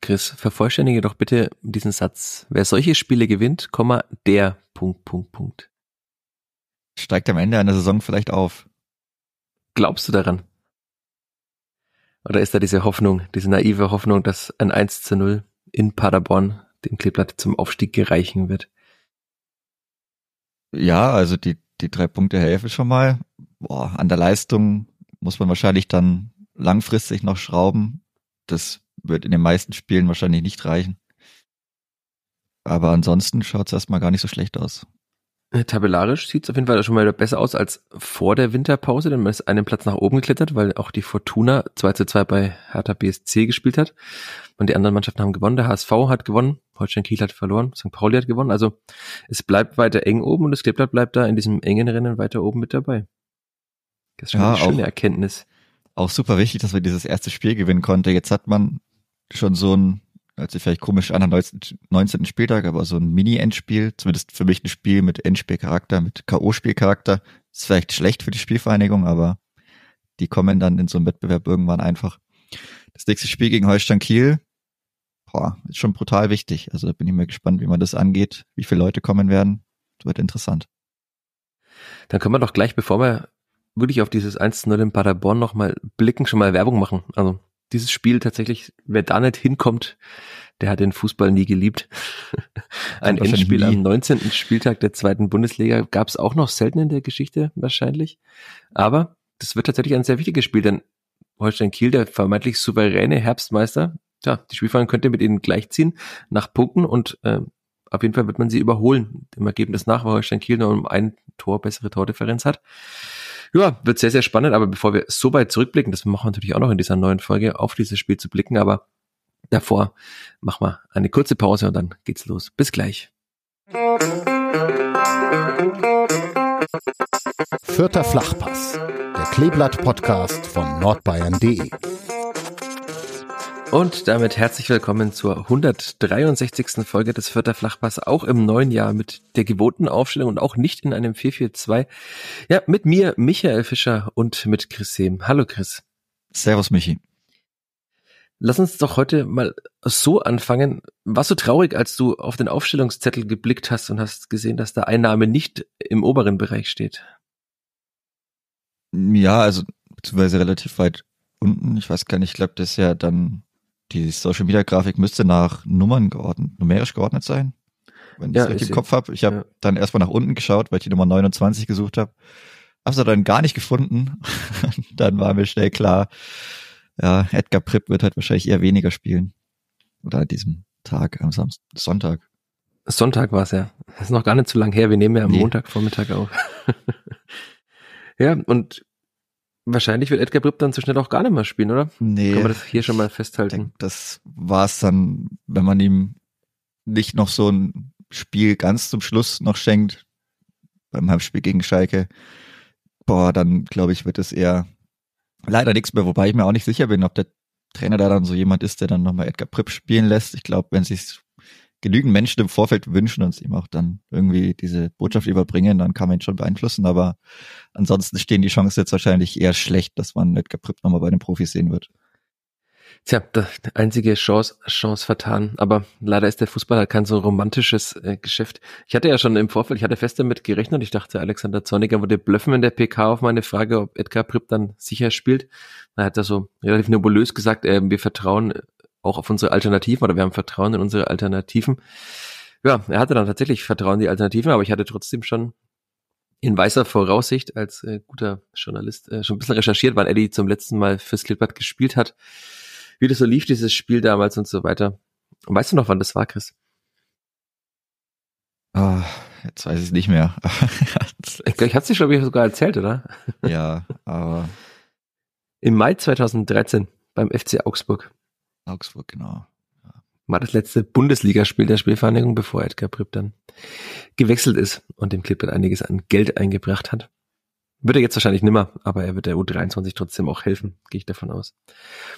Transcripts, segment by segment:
Chris, vervollständige doch bitte diesen Satz. Wer solche Spiele gewinnt, Komma, der Punkt, Punkt, Punkt. Steigt am Ende einer Saison vielleicht auf. Glaubst du daran? Oder ist da diese Hoffnung, diese naive Hoffnung, dass ein 1 zu 0 in Paderborn dem Kleeblatt zum Aufstieg gereichen wird? Ja, also die, die drei Punkte helfen schon mal. Boah, an der Leistung muss man wahrscheinlich dann langfristig noch schrauben. Das wird in den meisten Spielen wahrscheinlich nicht reichen. Aber ansonsten schaut es erstmal gar nicht so schlecht aus. Äh, tabellarisch sieht es auf jeden Fall schon mal besser aus als vor der Winterpause, denn man ist einen Platz nach oben geklettert, weil auch die Fortuna 2 zu 2 bei Hertha BSC gespielt hat. Und die anderen Mannschaften haben gewonnen. Der HSV hat gewonnen, Holstein Kiel hat verloren, St. Pauli hat gewonnen. Also es bleibt weiter eng oben und das Kleeblatt bleibt da in diesem engen Rennen weiter oben mit dabei. Das ist schon ja, eine schöne auch, Erkenntnis. Auch super wichtig, dass wir dieses erste Spiel gewinnen konnten. Jetzt hat man schon so ein hört sich vielleicht komisch an am 19. Spieltag, aber so ein Mini-Endspiel, zumindest für mich ein Spiel mit Endspielcharakter, mit K.O.-Spielcharakter, ist vielleicht schlecht für die Spielvereinigung, aber die kommen dann in so einem Wettbewerb irgendwann einfach. Das nächste Spiel gegen Holstein Kiel, boah, ist schon brutal wichtig. Also da bin ich mal gespannt, wie man das angeht, wie viele Leute kommen werden. Das wird interessant. Dann können wir doch gleich, bevor wir wirklich auf dieses 1-0 in Paderborn nochmal blicken, schon mal Werbung machen. Also dieses Spiel tatsächlich, wer da nicht hinkommt, der hat den Fußball nie geliebt. Ein Endspiel am 19. Spieltag der zweiten Bundesliga gab es auch noch selten in der Geschichte wahrscheinlich. Aber das wird tatsächlich ein sehr wichtiges Spiel, denn Holstein Kiel, der vermeintlich souveräne Herbstmeister, ja, die Spielverein könnte mit ihnen gleichziehen nach Punkten und äh, auf jeden Fall wird man sie überholen. Dem Ergebnis nach, weil Holstein Kiel nur um ein Tor bessere Tordifferenz hat. Ja, wird sehr, sehr spannend, aber bevor wir so weit zurückblicken, das machen wir natürlich auch noch in dieser neuen Folge, auf dieses Spiel zu blicken, aber davor machen wir eine kurze Pause und dann geht's los. Bis gleich. Vierter Flachpass, der Kleeblatt-Podcast von nordbayern.de. Und damit herzlich willkommen zur 163. Folge des Vierter Flachpass, auch im neuen Jahr mit der gewohnten Aufstellung und auch nicht in einem 442. Ja, mit mir, Michael Fischer und mit Chris Sehm. Hallo Chris. Servus Michi. Lass uns doch heute mal so anfangen. Warst du traurig, als du auf den Aufstellungszettel geblickt hast und hast gesehen, dass der Einnahme nicht im oberen Bereich steht? Ja, also beziehungsweise relativ weit unten. Ich weiß gar nicht, ich glaube, das ist ja dann die Social Media Grafik müsste nach Nummern geordnet, numerisch geordnet sein, wenn ich ja, das richtig im Kopf habe. Ich habe ja. dann erstmal nach unten geschaut, weil ich die Nummer 29 gesucht habe. Hab's dann gar nicht gefunden. dann war mir schnell klar, ja, Edgar Pripp wird halt wahrscheinlich eher weniger spielen. Oder an diesem Tag, am Samstag, Sonntag. Sonntag war es ja. Das ist noch gar nicht zu lang her. Wir nehmen ja am nee. Montagvormittag auf. ja, und Wahrscheinlich wird Edgar Bripp dann so schnell auch gar nicht mehr spielen, oder? Nee. Kann man das hier schon mal festhalten? Denke, das war's dann, wenn man ihm nicht noch so ein Spiel ganz zum Schluss noch schenkt, beim Heimspiel gegen Schalke, boah, dann glaube ich, wird es eher leider nichts mehr, wobei ich mir auch nicht sicher bin, ob der Trainer da dann so jemand ist, der dann nochmal Edgar Pripp spielen lässt. Ich glaube, wenn sich genügend Menschen im Vorfeld wünschen und ihm auch dann irgendwie diese Botschaft überbringen, dann kann man ihn schon beeinflussen. Aber ansonsten stehen die Chancen jetzt wahrscheinlich eher schlecht, dass man Edgar Pripp nochmal bei den Profis sehen wird. Tja, einzige Chance, Chance vertan. Aber leider ist der Fußball halt kein so romantisches äh, Geschäft. Ich hatte ja schon im Vorfeld, ich hatte fest damit gerechnet. Ich dachte, Alexander Zorniger würde blöffen in der PK auf meine Frage, ob Edgar Pripp dann sicher spielt. Da hat er so relativ nebulös gesagt, äh, wir vertrauen auch auf unsere Alternativen oder wir haben Vertrauen in unsere Alternativen. Ja, er hatte dann tatsächlich Vertrauen in die Alternativen, aber ich hatte trotzdem schon in weißer Voraussicht als äh, guter Journalist äh, schon ein bisschen recherchiert, weil Eddie zum letzten Mal fürs Klippert gespielt hat, wie das so lief, dieses Spiel damals und so weiter. Und weißt du noch, wann das war, Chris? Oh, jetzt weiß ich es nicht mehr. ich ich habe es dir, glaube ich, sogar erzählt, oder? Ja, aber... Im Mai 2013 beim FC Augsburg. Augsburg, genau. War das letzte Bundesligaspiel der Spielvereinigung, bevor Edgar Pripp dann gewechselt ist und dem Clipboard einiges an Geld eingebracht hat. Wird er jetzt wahrscheinlich nimmer, aber er wird der U23 trotzdem auch helfen, gehe ich davon aus.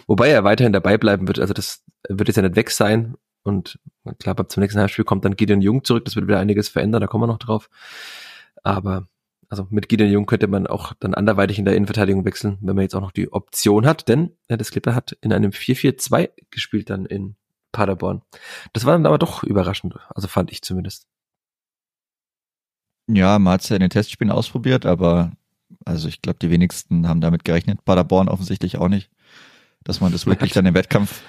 Wobei er weiterhin dabei bleiben wird, also das wird jetzt ja nicht weg sein. Und klar, ab zum nächsten Heimspiel kommt dann Gideon Jung zurück, das wird wieder einiges verändern, da kommen wir noch drauf. Aber also mit Gideon Jung könnte man auch dann anderweitig in der Innenverteidigung wechseln, wenn man jetzt auch noch die Option hat, denn ja, das Clipper hat in einem 4-4-2 gespielt dann in Paderborn. Das war dann aber doch überraschend, also fand ich zumindest. Ja, man hat es ja in den Testspielen ausprobiert, aber also ich glaube, die wenigsten haben damit gerechnet. Paderborn offensichtlich auch nicht, dass man das wirklich dann im Wettkampf,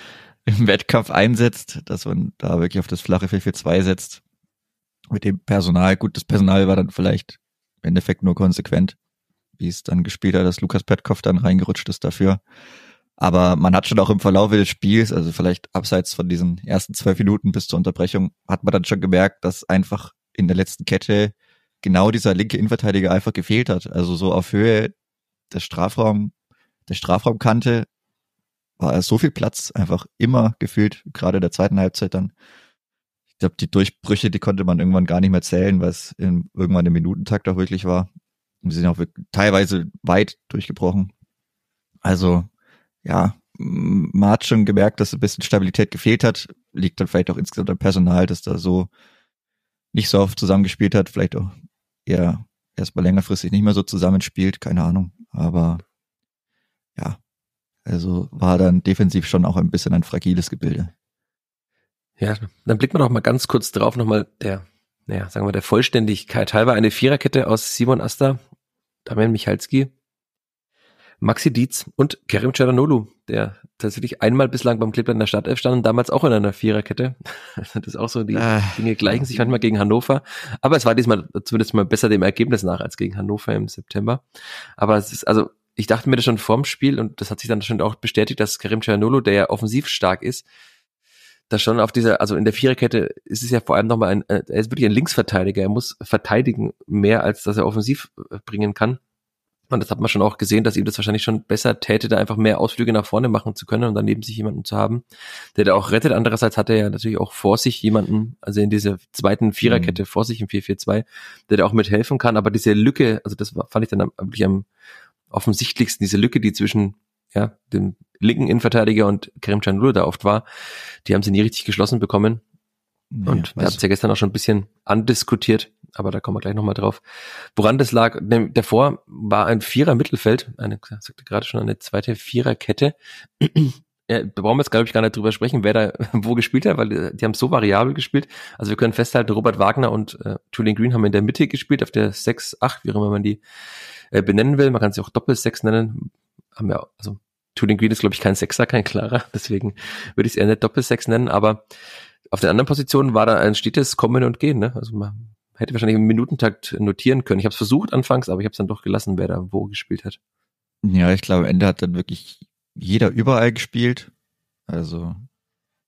im Wettkampf einsetzt, dass man da wirklich auf das flache 4-4-2 setzt. Mit dem Personal. Gut, das Personal war dann vielleicht im Endeffekt nur konsequent, wie es dann gespielt hat, dass Lukas Petkoff dann reingerutscht ist dafür. Aber man hat schon auch im Verlauf des Spiels, also vielleicht abseits von diesen ersten zwölf Minuten bis zur Unterbrechung, hat man dann schon gemerkt, dass einfach in der letzten Kette genau dieser linke Innenverteidiger einfach gefehlt hat. Also so auf Höhe der Strafraum, der Strafraumkante war so viel Platz einfach immer gefühlt, gerade der zweiten Halbzeit dann. Ich glaube, die Durchbrüche, die konnte man irgendwann gar nicht mehr zählen, es in, irgendwann im Minutentakt auch wirklich war. Und sie sind auch wirklich teilweise weit durchgebrochen. Also, ja, man hat schon gemerkt, dass ein bisschen Stabilität gefehlt hat. Liegt dann vielleicht auch insgesamt am Personal, dass da so nicht so oft zusammengespielt hat. Vielleicht auch eher erstmal längerfristig nicht mehr so zusammenspielt, keine Ahnung. Aber ja, also war dann defensiv schon auch ein bisschen ein fragiles Gebilde. Ja, dann blicken wir doch mal ganz kurz drauf, nochmal der, naja, sagen wir der Vollständigkeit halber eine Viererkette aus Simon Asta, Damian Michalski, Maxi Dietz und Kerim Ceranolu, der tatsächlich einmal bislang beim Clipper in der Startelf stand und damals auch in einer Viererkette. das ist auch so, die äh, Dinge gleichen sich manchmal gegen Hannover. Aber es war diesmal zumindest mal besser dem Ergebnis nach als gegen Hannover im September. Aber es ist, also, ich dachte mir das schon vorm Spiel und das hat sich dann schon auch bestätigt, dass Kerim Ceranolu, der ja offensiv stark ist, da schon auf dieser, also in der Viererkette ist es ja vor allem nochmal ein, äh, er ist wirklich ein Linksverteidiger, er muss verteidigen mehr, als dass er offensiv äh, bringen kann. Und das hat man schon auch gesehen, dass ihm das wahrscheinlich schon besser täte, da einfach mehr Ausflüge nach vorne machen zu können und dann neben sich jemanden zu haben, der da auch rettet. Andererseits hat er ja natürlich auch vor sich jemanden, also in dieser zweiten Viererkette mhm. vor sich im 4-4-2, der da auch mithelfen kann. Aber diese Lücke, also das fand ich dann wirklich am offensichtlichsten, diese Lücke, die zwischen ja, dem linken Innenverteidiger und Kerem Canulu da oft war, die haben sie nie richtig geschlossen bekommen. Ja, und wir haben es ja gestern auch schon ein bisschen andiskutiert, aber da kommen wir gleich nochmal drauf. Woran das lag, davor war ein Vierer Mittelfeld, eine, sagte gerade schon, eine zweite Viererkette. Ja, da brauchen wir jetzt, glaube ich, gar nicht drüber sprechen, wer da wo gespielt hat, weil die, die haben so variabel gespielt. Also wir können festhalten, Robert Wagner und äh, Julian Green haben in der Mitte gespielt, auf der 6, 8, wie auch immer man die äh, benennen will. Man kann sie auch Doppel-6 nennen. Haben ja, also Julian Green ist, glaube ich, kein Sechser, kein klarer, deswegen würde ich es eher nicht Doppel-6 nennen, aber auf den anderen Positionen war da ein stetes Kommen und Gehen. Ne? Also man hätte wahrscheinlich im Minutentakt notieren können. Ich habe es versucht anfangs, aber ich habe es dann doch gelassen, wer da wo gespielt hat. Ja, ich glaube, Ende hat dann wirklich jeder überall gespielt. Also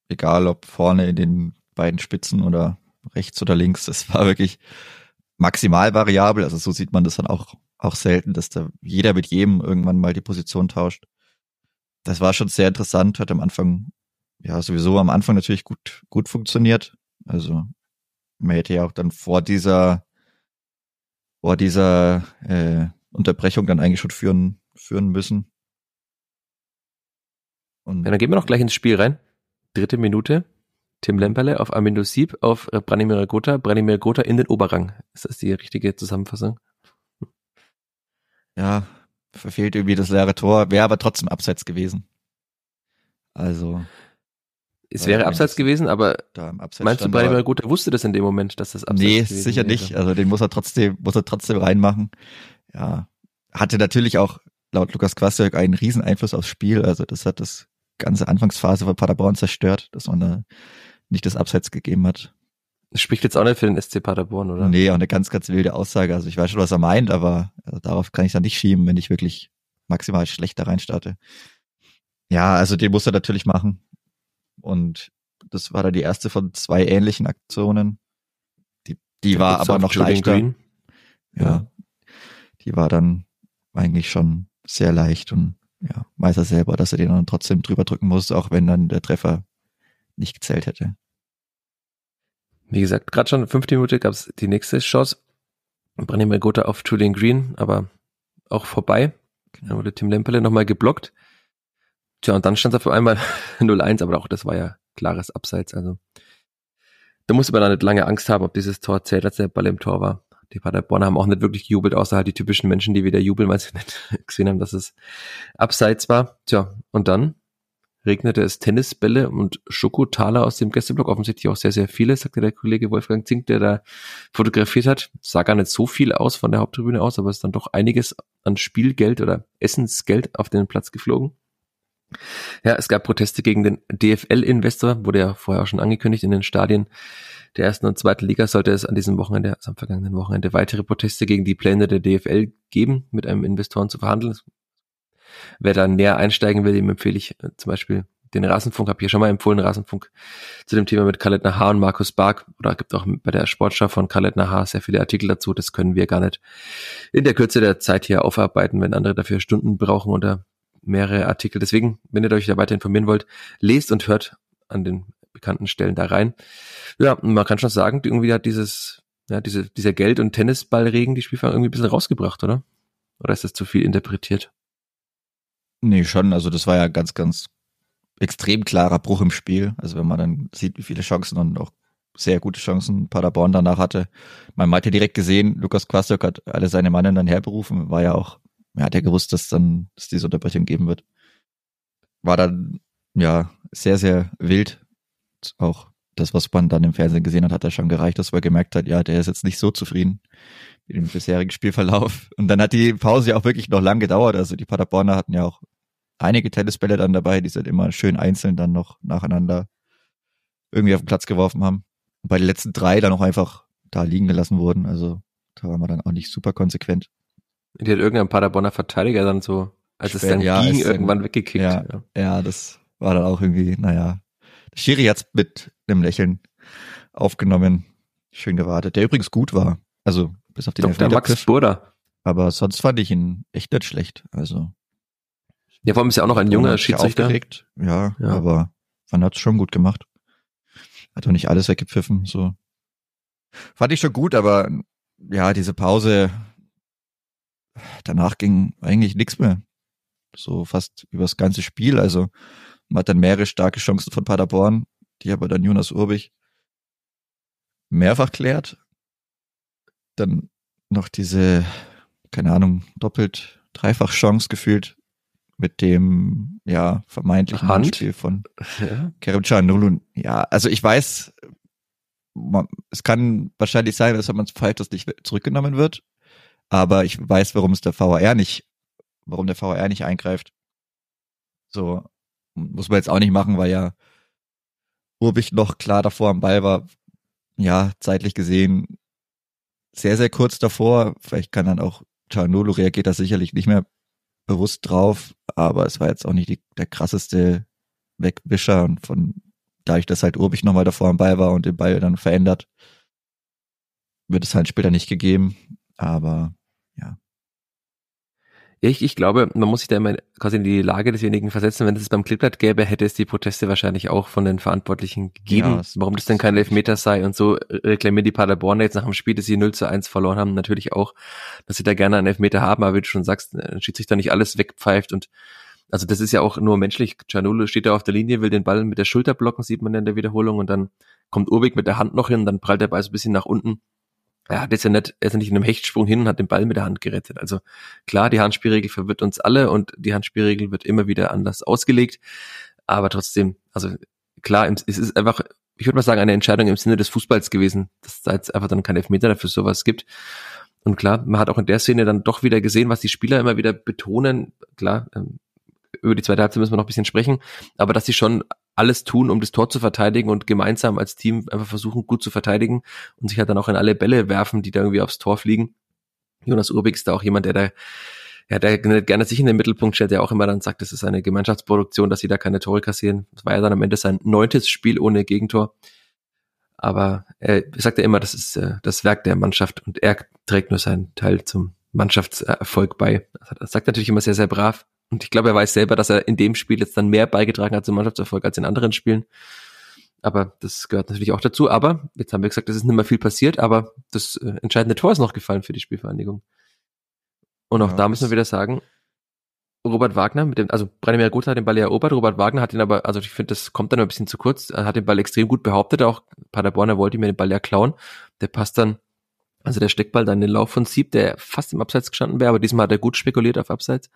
egal ob vorne in den beiden Spitzen oder rechts oder links, das war wirklich maximal variabel. Also so sieht man das dann auch, auch selten, dass da jeder mit jedem irgendwann mal die Position tauscht. Das war schon sehr interessant, hat am Anfang, ja, sowieso am Anfang natürlich gut, gut funktioniert. Also man hätte ja auch dann vor dieser, vor dieser äh, Unterbrechung dann eigentlich schon führen, führen müssen. Und ja, dann gehen wir noch gleich ins Spiel rein. Dritte Minute. Tim Lemperle auf Amindo Sieb auf Branimir Gotha, Branimir Gotha in den Oberrang. Ist das die richtige Zusammenfassung? Ja, verfehlt irgendwie das leere Tor, wäre aber trotzdem abseits gewesen. Also. Es wäre abseits gewesen, aber meinst du, Branimir Gotha wusste das in dem Moment, dass das abseits nee, gewesen Nee, sicher wäre? nicht. Also den muss er trotzdem, muss er trotzdem reinmachen. Ja. Hatte natürlich auch laut Lukas Kwasniok einen riesen Einfluss aufs Spiel. Also das hat das ganze Anfangsphase von Paderborn zerstört, dass man da nicht das Abseits gegeben hat. Spricht jetzt auch nicht für den SC Paderborn, oder? Nee, auch eine ganz, ganz wilde Aussage. Also ich weiß schon, was er meint, aber also darauf kann ich dann nicht schieben, wenn ich wirklich maximal schlecht da reinstarte. Ja, also den muss er natürlich machen. Und das war dann die erste von zwei ähnlichen Aktionen. Die, die war aber noch leichter. Ja, ja, die war dann eigentlich schon sehr leicht und ja, weiß er selber, dass er den dann trotzdem drüber drücken muss, auch wenn dann der Treffer nicht gezählt hätte. Wie gesagt, gerade schon fünfte Minute gab es die nächste Chance. Branimir Gotha auf Julian Green, aber auch vorbei. Dann wurde Tim Lemperle nochmal geblockt. Tja, und dann stand es auf einmal 0-1, aber auch das war ja klares Abseits. Also da musste man da nicht lange Angst haben, ob dieses Tor zählt, als der Ball im Tor war. Die Paderborner haben auch nicht wirklich gejubelt, außer halt die typischen Menschen, die wieder jubeln, weil sie nicht gesehen haben, dass es abseits war. Tja, und dann regnete es Tennisbälle und Schokotaler aus dem Gästeblock, offensichtlich auch sehr, sehr viele, sagte der Kollege Wolfgang Zink, der da fotografiert hat. Sah gar nicht so viel aus von der Haupttribüne aus, aber es ist dann doch einiges an Spielgeld oder Essensgeld auf den Platz geflogen. Ja, es gab Proteste gegen den DFL-Investor, wurde ja vorher auch schon angekündigt in den Stadien der ersten und zweiten Liga sollte es an diesem Wochenende, also am vergangenen Wochenende, weitere Proteste gegen die Pläne der DFL geben, mit einem Investoren zu verhandeln. Wer da näher einsteigen will, dem empfehle ich äh, zum Beispiel den Rasenfunk, habe hier schon mal empfohlen, Rasenfunk zu dem Thema mit Khaled Nahar und Markus Bark oder gibt auch bei der Sportschau von Khaled Nahar sehr viele Artikel dazu. Das können wir gar nicht in der Kürze der Zeit hier aufarbeiten, wenn andere dafür Stunden brauchen oder mehrere Artikel. Deswegen, wenn ihr euch da weiter informieren wollt, lest und hört an den bekannten Stellen da rein. Ja, man kann schon sagen, irgendwie hat dieses, ja, diese, dieser Geld- und Tennisballregen die Spielfang irgendwie ein bisschen rausgebracht, oder? Oder ist das zu viel interpretiert? Nee, schon. Also das war ja ganz, ganz extrem klarer Bruch im Spiel. Also wenn man dann sieht, wie viele Chancen und auch sehr gute Chancen Paderborn danach hatte. Man hat ja direkt gesehen, Lukas Kwastok hat alle seine Mannen dann herberufen, war ja auch, ja, hat ja gewusst, dass dann, dass diese Unterbrechung geben wird. War dann, ja, sehr, sehr wild. Auch das, was man dann im Fernsehen gesehen hat, hat er schon gereicht, dass man gemerkt hat, ja, der ist jetzt nicht so zufrieden mit dem bisherigen Spielverlauf. Und dann hat die Pause ja auch wirklich noch lang gedauert. Also die Paderborner hatten ja auch einige Tennisbälle dann dabei, die sind immer schön einzeln dann noch nacheinander irgendwie auf den Platz geworfen haben. Und bei den letzten drei dann auch einfach da liegen gelassen wurden. Also da war man dann auch nicht super konsequent. Die hat irgendein Paderborner Verteidiger dann so, als Spät, es dann ja, ging, irgendwann dann, weggekickt. Ja, ja, ja, das war dann auch irgendwie, naja. Schiri hat's mit einem Lächeln aufgenommen. Schön gewartet. Der übrigens gut war. Also, bis auf den der Max Burda. Aber sonst fand ich ihn echt nicht schlecht. Also, ja, vor allem ist ja auch noch ein junger Schiedsrichter. Ja, ja, aber man hat es schon gut gemacht. Hat doch nicht alles weggepfiffen, so. Fand ich schon gut, aber ja, diese Pause, danach ging eigentlich nichts mehr. So fast übers ganze Spiel. Also man hat dann mehrere starke Chancen von Paderborn, die aber dann Jonas Urbich mehrfach klärt. Dann noch diese, keine Ahnung, doppelt, dreifach Chance gefühlt mit dem ja vermeintlichen Hand? Handspiel von ja. Kerem Canolu. Ja, also ich weiß, man, es kann wahrscheinlich sein, dass wenn man falsch das nicht zurückgenommen wird, aber ich weiß, warum es der VAR nicht, warum der VAR nicht eingreift. So muss man jetzt auch nicht machen, weil ja Urbich noch klar davor am Ball war. Ja, zeitlich gesehen sehr, sehr kurz davor. Vielleicht kann dann auch Chanolo reagiert da sicherlich nicht mehr bewusst drauf, aber es war jetzt auch nicht die, der krasseste Wegwischer und von dadurch, dass halt Urbich nochmal davor am Ball war und den Ball dann verändert, wird es halt später nicht gegeben, aber. Ich, ich glaube, man muss sich da immer quasi in die Lage desjenigen versetzen. Wenn es beim Kleeblatt gäbe, hätte es die Proteste wahrscheinlich auch von den Verantwortlichen gegeben. Ja, warum das denn kein Elfmeter sei und so reklamieren die Paderborner jetzt nach dem Spiel, dass sie 0 zu 1 verloren haben, natürlich auch, dass sie da gerne einen Elfmeter haben, aber wie du schon sagst, dann schießt sich da nicht alles wegpfeift und also das ist ja auch nur menschlich. Cianolo steht da auf der Linie, will den Ball mit der Schulter blocken, sieht man in der Wiederholung und dann kommt Urbig mit der Hand noch hin, dann prallt der Ball so ein bisschen nach unten er hat jetzt ja nicht, er ist ja nicht in einem Hechtsprung hin und hat den Ball mit der Hand gerettet. Also klar, die Handspielregel verwirrt uns alle und die Handspielregel wird immer wieder anders ausgelegt. Aber trotzdem, also klar, es ist einfach, ich würde mal sagen, eine Entscheidung im Sinne des Fußballs gewesen, dass da jetzt einfach dann kein Elfmeter dafür sowas gibt. Und klar, man hat auch in der Szene dann doch wieder gesehen, was die Spieler immer wieder betonen. Klar, ähm, über die zweite Halbzeit müssen wir noch ein bisschen sprechen, aber dass sie schon alles tun, um das Tor zu verteidigen und gemeinsam als Team einfach versuchen, gut zu verteidigen und sich halt dann auch in alle Bälle werfen, die da irgendwie aufs Tor fliegen. Jonas Urbig ist da auch jemand, der da ja, der gerne sich in den Mittelpunkt stellt, der auch immer dann sagt, das ist eine Gemeinschaftsproduktion, dass sie da keine Tore kassieren. Das war ja dann am Ende sein neuntes Spiel ohne Gegentor. Aber er sagt ja immer, das ist äh, das Werk der Mannschaft und er trägt nur seinen Teil zum Mannschaftserfolg bei. Das sagt natürlich immer sehr, sehr brav. Und ich glaube, er weiß selber, dass er in dem Spiel jetzt dann mehr beigetragen hat zum Mannschaftserfolg als in anderen Spielen. Aber das gehört natürlich auch dazu. Aber jetzt haben wir gesagt, es ist nicht mehr viel passiert, aber das äh, entscheidende Tor ist noch gefallen für die Spielvereinigung. Und auch ja, da müssen wir wieder sagen, Robert Wagner mit dem, also Branimir Gut hat den Ball erobert, Robert Wagner hat ihn aber, also ich finde, das kommt dann ein bisschen zu kurz, er hat den Ball extrem gut behauptet, auch Paderborner wollte mir den Ball ja klauen, der passt dann, also der Steckball dann in den Lauf von Sieb, der fast im Abseits gestanden wäre, aber diesmal hat er gut spekuliert auf Abseits.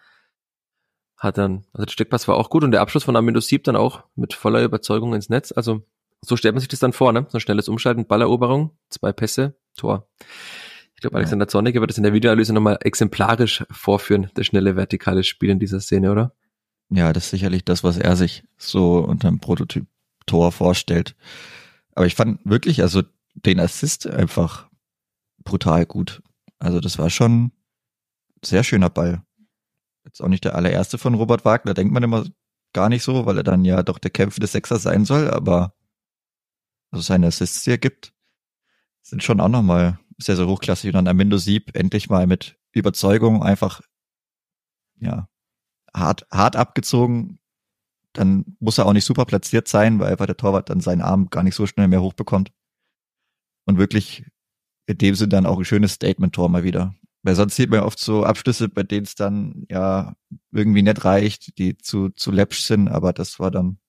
Hat dann, also der Steckpass war auch gut und der Abschluss von Amendo Sieb dann auch mit voller Überzeugung ins Netz, also so stellt man sich das dann vor, ne? So ein schnelles Umschalten, Balleroberung, zwei Pässe, Tor. Ich glaube, Alexander Zorniger wird das in der Videoanalyse nochmal exemplarisch vorführen, das schnelle vertikale Spiel in dieser Szene, oder? Ja, das ist sicherlich das, was er sich so unter dem Prototyp Tor vorstellt. Aber ich fand wirklich, also den Assist einfach brutal gut. Also das war schon sehr schöner Ball. Jetzt auch nicht der allererste von Robert Wagner, denkt man immer gar nicht so, weil er dann ja doch der kämpfende Sechser sein soll, aber also seine Assists, die er gibt, sind schon auch nochmal sehr, sehr hochklassig. Und dann Armindo Sieb endlich mal mit Überzeugung einfach, ja, hart, hart abgezogen. Dann muss er auch nicht super platziert sein, weil einfach der Torwart dann seinen Arm gar nicht so schnell mehr hochbekommt. Und wirklich in dem Sinne dann auch ein schönes Statement-Tor mal wieder. Weil sonst sieht man ja oft so Abschlüsse, bei denen es dann ja irgendwie nicht reicht, die zu, zu läppsch sind, aber das war dann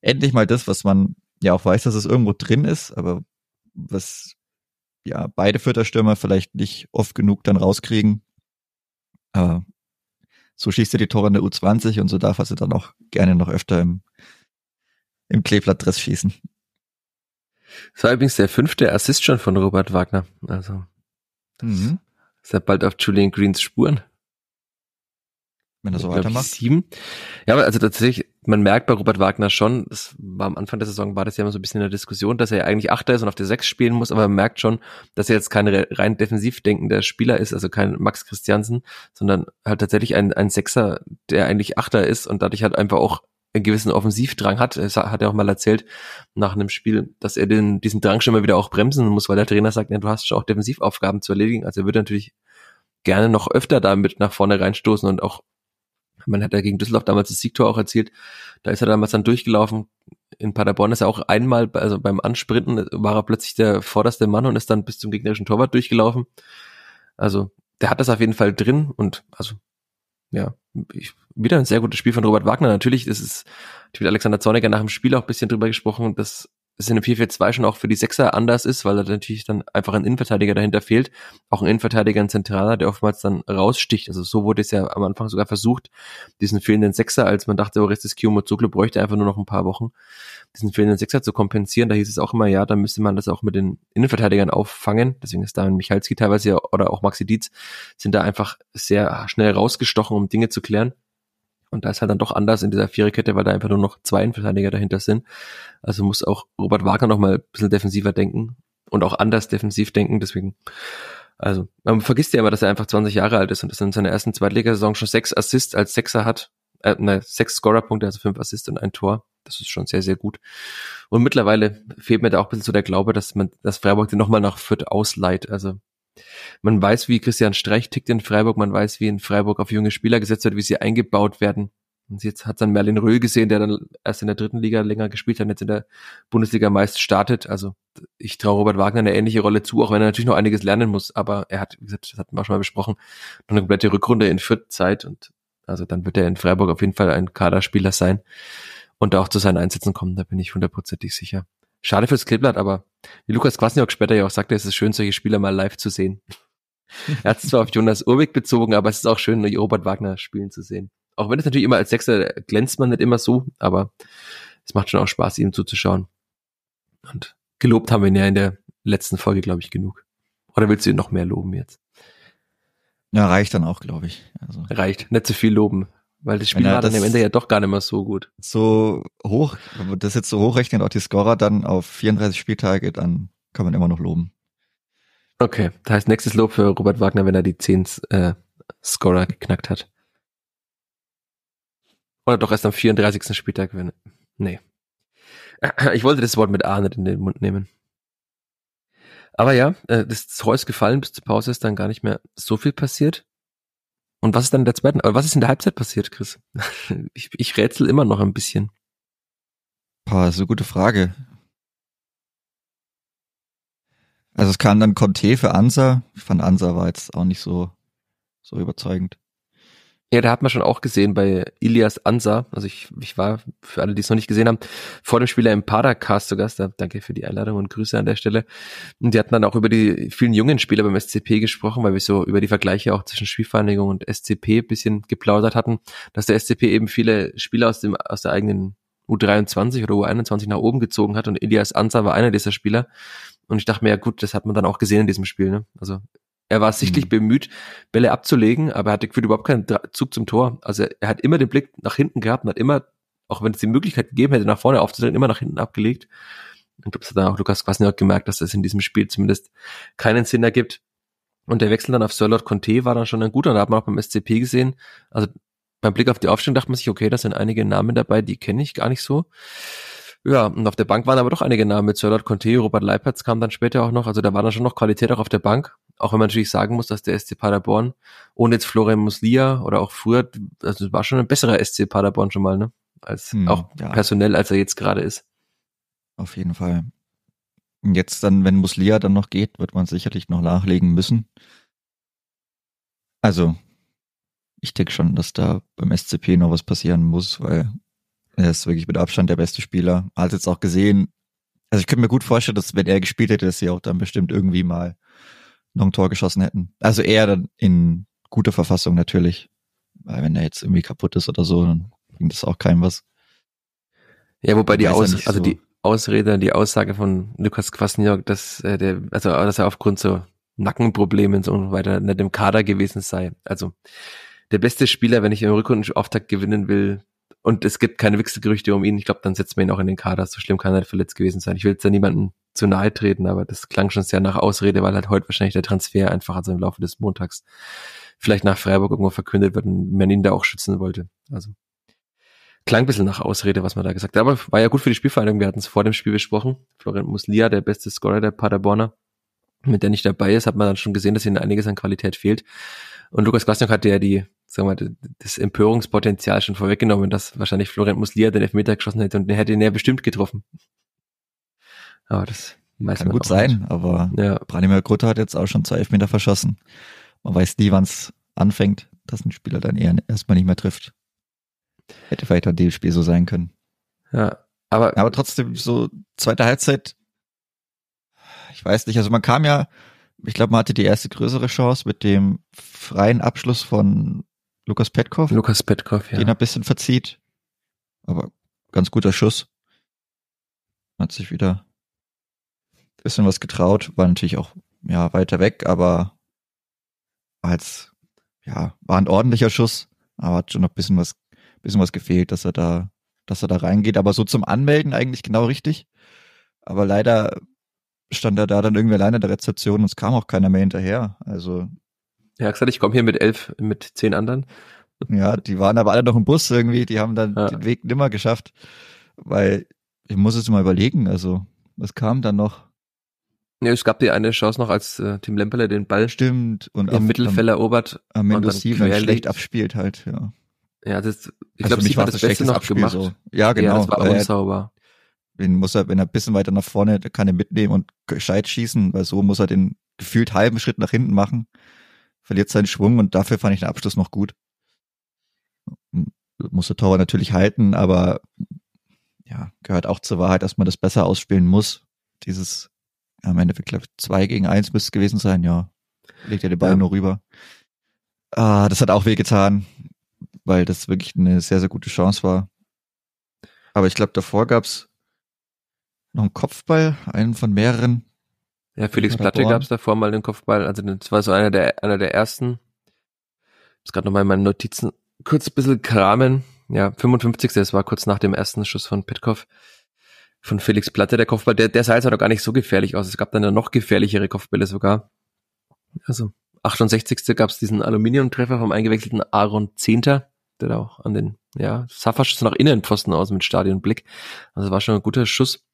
endlich mal das, was man ja auch weiß, dass es irgendwo drin ist, aber was ja, beide Vierterstürmer vielleicht nicht oft genug dann rauskriegen. Aber so schießt er die Tore in der U20 und so darf er sie dann auch gerne noch öfter im, im Kleeblattdress schießen. Das war übrigens der fünfte Assist schon von Robert Wagner. Also, mhm. Ist er bald auf Julian Greens Spuren wenn er so weitermacht. Sieben. Ja, aber also tatsächlich, man merkt bei Robert Wagner schon, das war am Anfang der Saison, war das ja immer so ein bisschen in der Diskussion, dass er ja eigentlich Achter ist und auf der Sechs spielen muss, aber man merkt schon, dass er jetzt kein rein defensiv denkender Spieler ist, also kein Max Christiansen, sondern halt tatsächlich ein, ein Sechser, der eigentlich Achter ist und dadurch halt einfach auch einen gewissen Offensivdrang hat. Es hat er auch mal erzählt nach einem Spiel, dass er den, diesen Drang schon mal wieder auch bremsen muss, weil der Trainer sagt, ja, du hast schon auch Defensivaufgaben zu erledigen. Also er würde natürlich gerne noch öfter damit nach vorne reinstoßen und auch man hat ja gegen Düsseldorf damals das Siegtor auch erzielt. Da ist er damals dann durchgelaufen. In Paderborn ist er auch einmal, also beim Ansprinten war er plötzlich der vorderste Mann und ist dann bis zum gegnerischen Torwart durchgelaufen. Also der hat das auf jeden Fall drin und also ja, ich, wieder ein sehr gutes Spiel von Robert Wagner. Natürlich ist es, ich mit Alexander Zorniger nach dem Spiel auch ein bisschen drüber gesprochen, dass es in dem 4-4-2 schon auch für die Sechser anders ist, weil da natürlich dann einfach ein Innenverteidiger dahinter fehlt. Auch ein Innenverteidiger, ein Zentraler, der oftmals dann raussticht. Also so wurde es ja am Anfang sogar versucht, diesen fehlenden Sechser, als man dachte, Orestes Kiyomotsugle bräuchte einfach nur noch ein paar Wochen, diesen fehlenden Sechser zu kompensieren. Da hieß es auch immer, ja, dann müsste man das auch mit den Innenverteidigern auffangen. Deswegen ist da Michalski teilweise ja, oder auch Maxi Dietz sind da einfach sehr schnell rausgestochen, um Dinge zu klären. Und da ist halt dann doch anders in dieser Viererkette, weil da einfach nur noch zwei Innenverteidiger dahinter sind. Also muss auch Robert Wagner noch mal ein bisschen defensiver denken und auch anders defensiv denken. Deswegen, also man vergisst ja immer, dass er einfach 20 Jahre alt ist und dass er in seiner ersten Zweitligasaison schon sechs Assists als Sechser hat. Äh, ne, sechs Scorerpunkte, also fünf Assists und ein Tor. Das ist schon sehr, sehr gut. Und mittlerweile fehlt mir da auch ein bisschen so der Glaube, dass man das Freiburg den nochmal nach Fürth ausleiht. Also man weiß, wie Christian Streich tickt in Freiburg, man weiß, wie in Freiburg auf junge Spieler gesetzt wird, wie sie eingebaut werden. Und jetzt hat dann Merlin Röhl gesehen, der dann erst in der dritten Liga länger gespielt hat und jetzt in der Bundesliga meist startet. Also ich traue Robert Wagner eine ähnliche Rolle zu, auch wenn er natürlich noch einiges lernen muss. Aber er hat, wie gesagt, das hatten wir auch schon mal besprochen, noch eine komplette Rückrunde in Fürth Zeit. Und also dann wird er in Freiburg auf jeden Fall ein Kaderspieler sein und auch zu seinen Einsätzen kommen. Da bin ich hundertprozentig sicher. Schade fürs Kleeblatt, aber wie Lukas Kwasniok später ja auch sagte, es ist schön, solche Spieler mal live zu sehen. er hat es zwar auf Jonas Urwig bezogen, aber es ist auch schön, Robert Wagner spielen zu sehen. Auch wenn es natürlich immer als Sechser glänzt man nicht immer so, aber es macht schon auch Spaß, ihm zuzuschauen. Und gelobt haben wir ihn ja in der letzten Folge, glaube ich, genug. Oder willst du ihn noch mehr loben jetzt? Ja, reicht dann auch, glaube ich. Also. Reicht, nicht zu viel loben. Weil das Spiel war dann am Ende ja doch gar nicht mehr so gut. So hoch, wenn man das jetzt so hochrechnet, auch die Scorer dann auf 34 Spieltage, dann kann man immer noch loben. Okay, das heißt nächstes Lob für Robert Wagner, wenn er die 10 äh, Scorer geknackt hat. Oder doch erst am 34. Spieltag, wenn. Nee. Ich wollte das Wort mit A nicht in den Mund nehmen. Aber ja, äh, das ist gefallen, bis zur Pause ist dann gar nicht mehr so viel passiert. Und was ist dann in der zweiten, äh, was ist in der Halbzeit passiert, Chris? Ich, ich rätsel immer noch ein bisschen. Boah, das ist eine gute Frage. Also es kam dann Conte für Ansa. Ich fand Ansa war jetzt auch nicht so, so überzeugend. Ja, da hat man schon auch gesehen bei Ilias Ansa. Also ich, ich war, für alle, die es noch nicht gesehen haben, vor dem Spieler im Padercast zu Gast. Da, danke für die Einladung und Grüße an der Stelle. Und die hatten dann auch über die vielen jungen Spieler beim SCP gesprochen, weil wir so über die Vergleiche auch zwischen Spielvereinigung und SCP bisschen geplaudert hatten, dass der SCP eben viele Spieler aus dem, aus der eigenen U23 oder U21 nach oben gezogen hat und Ilias Ansa war einer dieser Spieler. Und ich dachte mir, ja gut, das hat man dann auch gesehen in diesem Spiel. Ne? Also er war sichtlich mhm. bemüht, Bälle abzulegen, aber er hatte gefühlt überhaupt keinen Zug zum Tor. Also er hat immer den Blick nach hinten gehabt und hat immer, auch wenn es die Möglichkeit gegeben hätte, nach vorne aufzudrehen, immer nach hinten abgelegt. Ich glaube, das hat dann auch Lukas Kwasniok gemerkt, dass das in diesem Spiel zumindest keinen Sinn ergibt. Und der Wechsel dann auf Sirlot Conte war dann schon ein guter, da hat man auch beim SCP gesehen. Also beim Blick auf die Aufstellung dachte man sich, okay, da sind einige Namen dabei, die kenne ich gar nicht so. Ja, und auf der Bank waren aber doch einige Namen mit Sirlot Conte, Robert Leipertz kam dann später auch noch, also da war dann schon noch Qualität auch auf der Bank. Auch wenn man natürlich sagen muss, dass der SC Paderborn ohne jetzt Florian Muslia oder auch früher, also war schon ein besserer SC Paderborn schon mal, ne? Als hm, auch ja. personell, als er jetzt gerade ist. Auf jeden Fall. Und jetzt dann, wenn Muslia dann noch geht, wird man sicherlich noch nachlegen müssen. Also, ich denke schon, dass da beim SCP noch was passieren muss, weil er ist wirklich mit Abstand der beste Spieler. Hat jetzt auch gesehen, also ich könnte mir gut vorstellen, dass wenn er gespielt hätte, dass sie auch dann bestimmt irgendwie mal noch ein Tor geschossen hätten. Also eher dann in guter Verfassung natürlich. Weil wenn er jetzt irgendwie kaputt ist oder so, dann bringt das auch keinem was. Ja, wobei die Aus, also so. die Ausrede, die Aussage von Lukas Kwasniok, dass äh, der, also dass er aufgrund so Nackenproblemen und so weiter nicht im Kader gewesen sei. Also der beste Spieler, wenn ich im Rückrundenauftakt gewinnen will, und es gibt keine Wechselgerüchte um ihn, ich glaube, dann setzt man ihn auch in den Kader. So schlimm kann er nicht verletzt gewesen sein. Ich will jetzt da niemanden zu nahe treten, aber das klang schon sehr nach Ausrede, weil halt heute wahrscheinlich der Transfer einfach also im Laufe des Montags vielleicht nach Freiburg irgendwo verkündet wird und man ihn da auch schützen wollte. Also klang ein bisschen nach Ausrede, was man da gesagt hat. Aber war ja gut für die Spielvereinigung. Wir hatten es vor dem Spiel besprochen. Florian Muslia, der beste Scorer der Paderborner, mit der nicht dabei ist, hat man dann schon gesehen, dass ihnen einiges an Qualität fehlt. Und Lukas Glasniak hatte ja die, sagen wir mal, das Empörungspotenzial schon vorweggenommen, dass wahrscheinlich Florian Muslia den Elfmeter geschossen hätte und der hätte ihn ja bestimmt getroffen. Aber das weiß Kann gut sein, nicht. aber ja. Branimir Grutter hat jetzt auch schon zwei Elfmeter verschossen. Man weiß nie, wann es anfängt, dass ein Spieler dann eher erstmal nicht mehr trifft. Hätte vielleicht an dem Spiel so sein können. Ja, aber. Aber trotzdem, so zweite Halbzeit, ich weiß nicht, also man kam ja, ich glaube, man hatte die erste größere Chance mit dem freien Abschluss von Lukas Petkov. Lukas Petkov, ja. Den er ein bisschen verzieht. Aber ganz guter Schuss. Hat sich wieder bisschen was getraut. War natürlich auch, ja, weiter weg, aber als, ja, war ein ordentlicher Schuss. Aber hat schon noch ein bisschen was, bisschen was gefehlt, dass er da, dass er da reingeht. Aber so zum Anmelden eigentlich genau richtig. Aber leider stand er da dann irgendwie alleine in der Rezeption und es kam auch keiner mehr hinterher. Also. Ja, gesagt, ich komme hier mit elf, mit zehn anderen. Ja, die waren aber alle noch im Bus irgendwie, die haben dann ja. den Weg nimmer geschafft, weil ich muss es mal überlegen, also was kam dann noch? Ja, es gab die eine Chance noch, als äh, Tim Lemperle den Ball stimmt und im Mittelfeld erobert am Mendocino schlecht abspielt halt, ja. Ja, das, ich also glaube, sie hat das Beste noch Abspiel gemacht. So. Ja, genau. Ja, das war unsauber. Den muss er, wenn er ein bisschen weiter nach vorne, kann er mitnehmen und gescheit schießen, weil so muss er den gefühlt halben Schritt nach hinten machen, verliert seinen Schwung und dafür fand ich den Abschluss noch gut. Muss der Torwart natürlich halten, aber ja, gehört auch zur Wahrheit, dass man das besser ausspielen muss. Dieses, am Endeffekt, glaube ich, zwei gegen eins müsste es gewesen sein, ja. Legt er den Ball ja. nur rüber. Ah, das hat auch wehgetan, weil das wirklich eine sehr, sehr gute Chance war. Aber ich glaube, davor gab's noch ein Kopfball, einen von mehreren. Ja, Felix Platte gab es davor mal den Kopfball. Also das war so einer der, einer der ersten. Ich muss gerade nochmal in meinen Notizen kurz ein bisschen kramen. Ja, 55. Das war kurz nach dem ersten Schuss von Petkov. Von Felix Platte, der Kopfball. Der, der sah jetzt aber gar nicht so gefährlich aus. Es gab dann ja noch gefährlichere Kopfbälle sogar. Also 68. gab es diesen Aluminiumtreffer vom eingewechselten Aaron Zehnter, der da auch an den, ja, Saffa-Schuss nach innen Pfosten aus mit Stadionblick. Also war schon ein guter Schuss.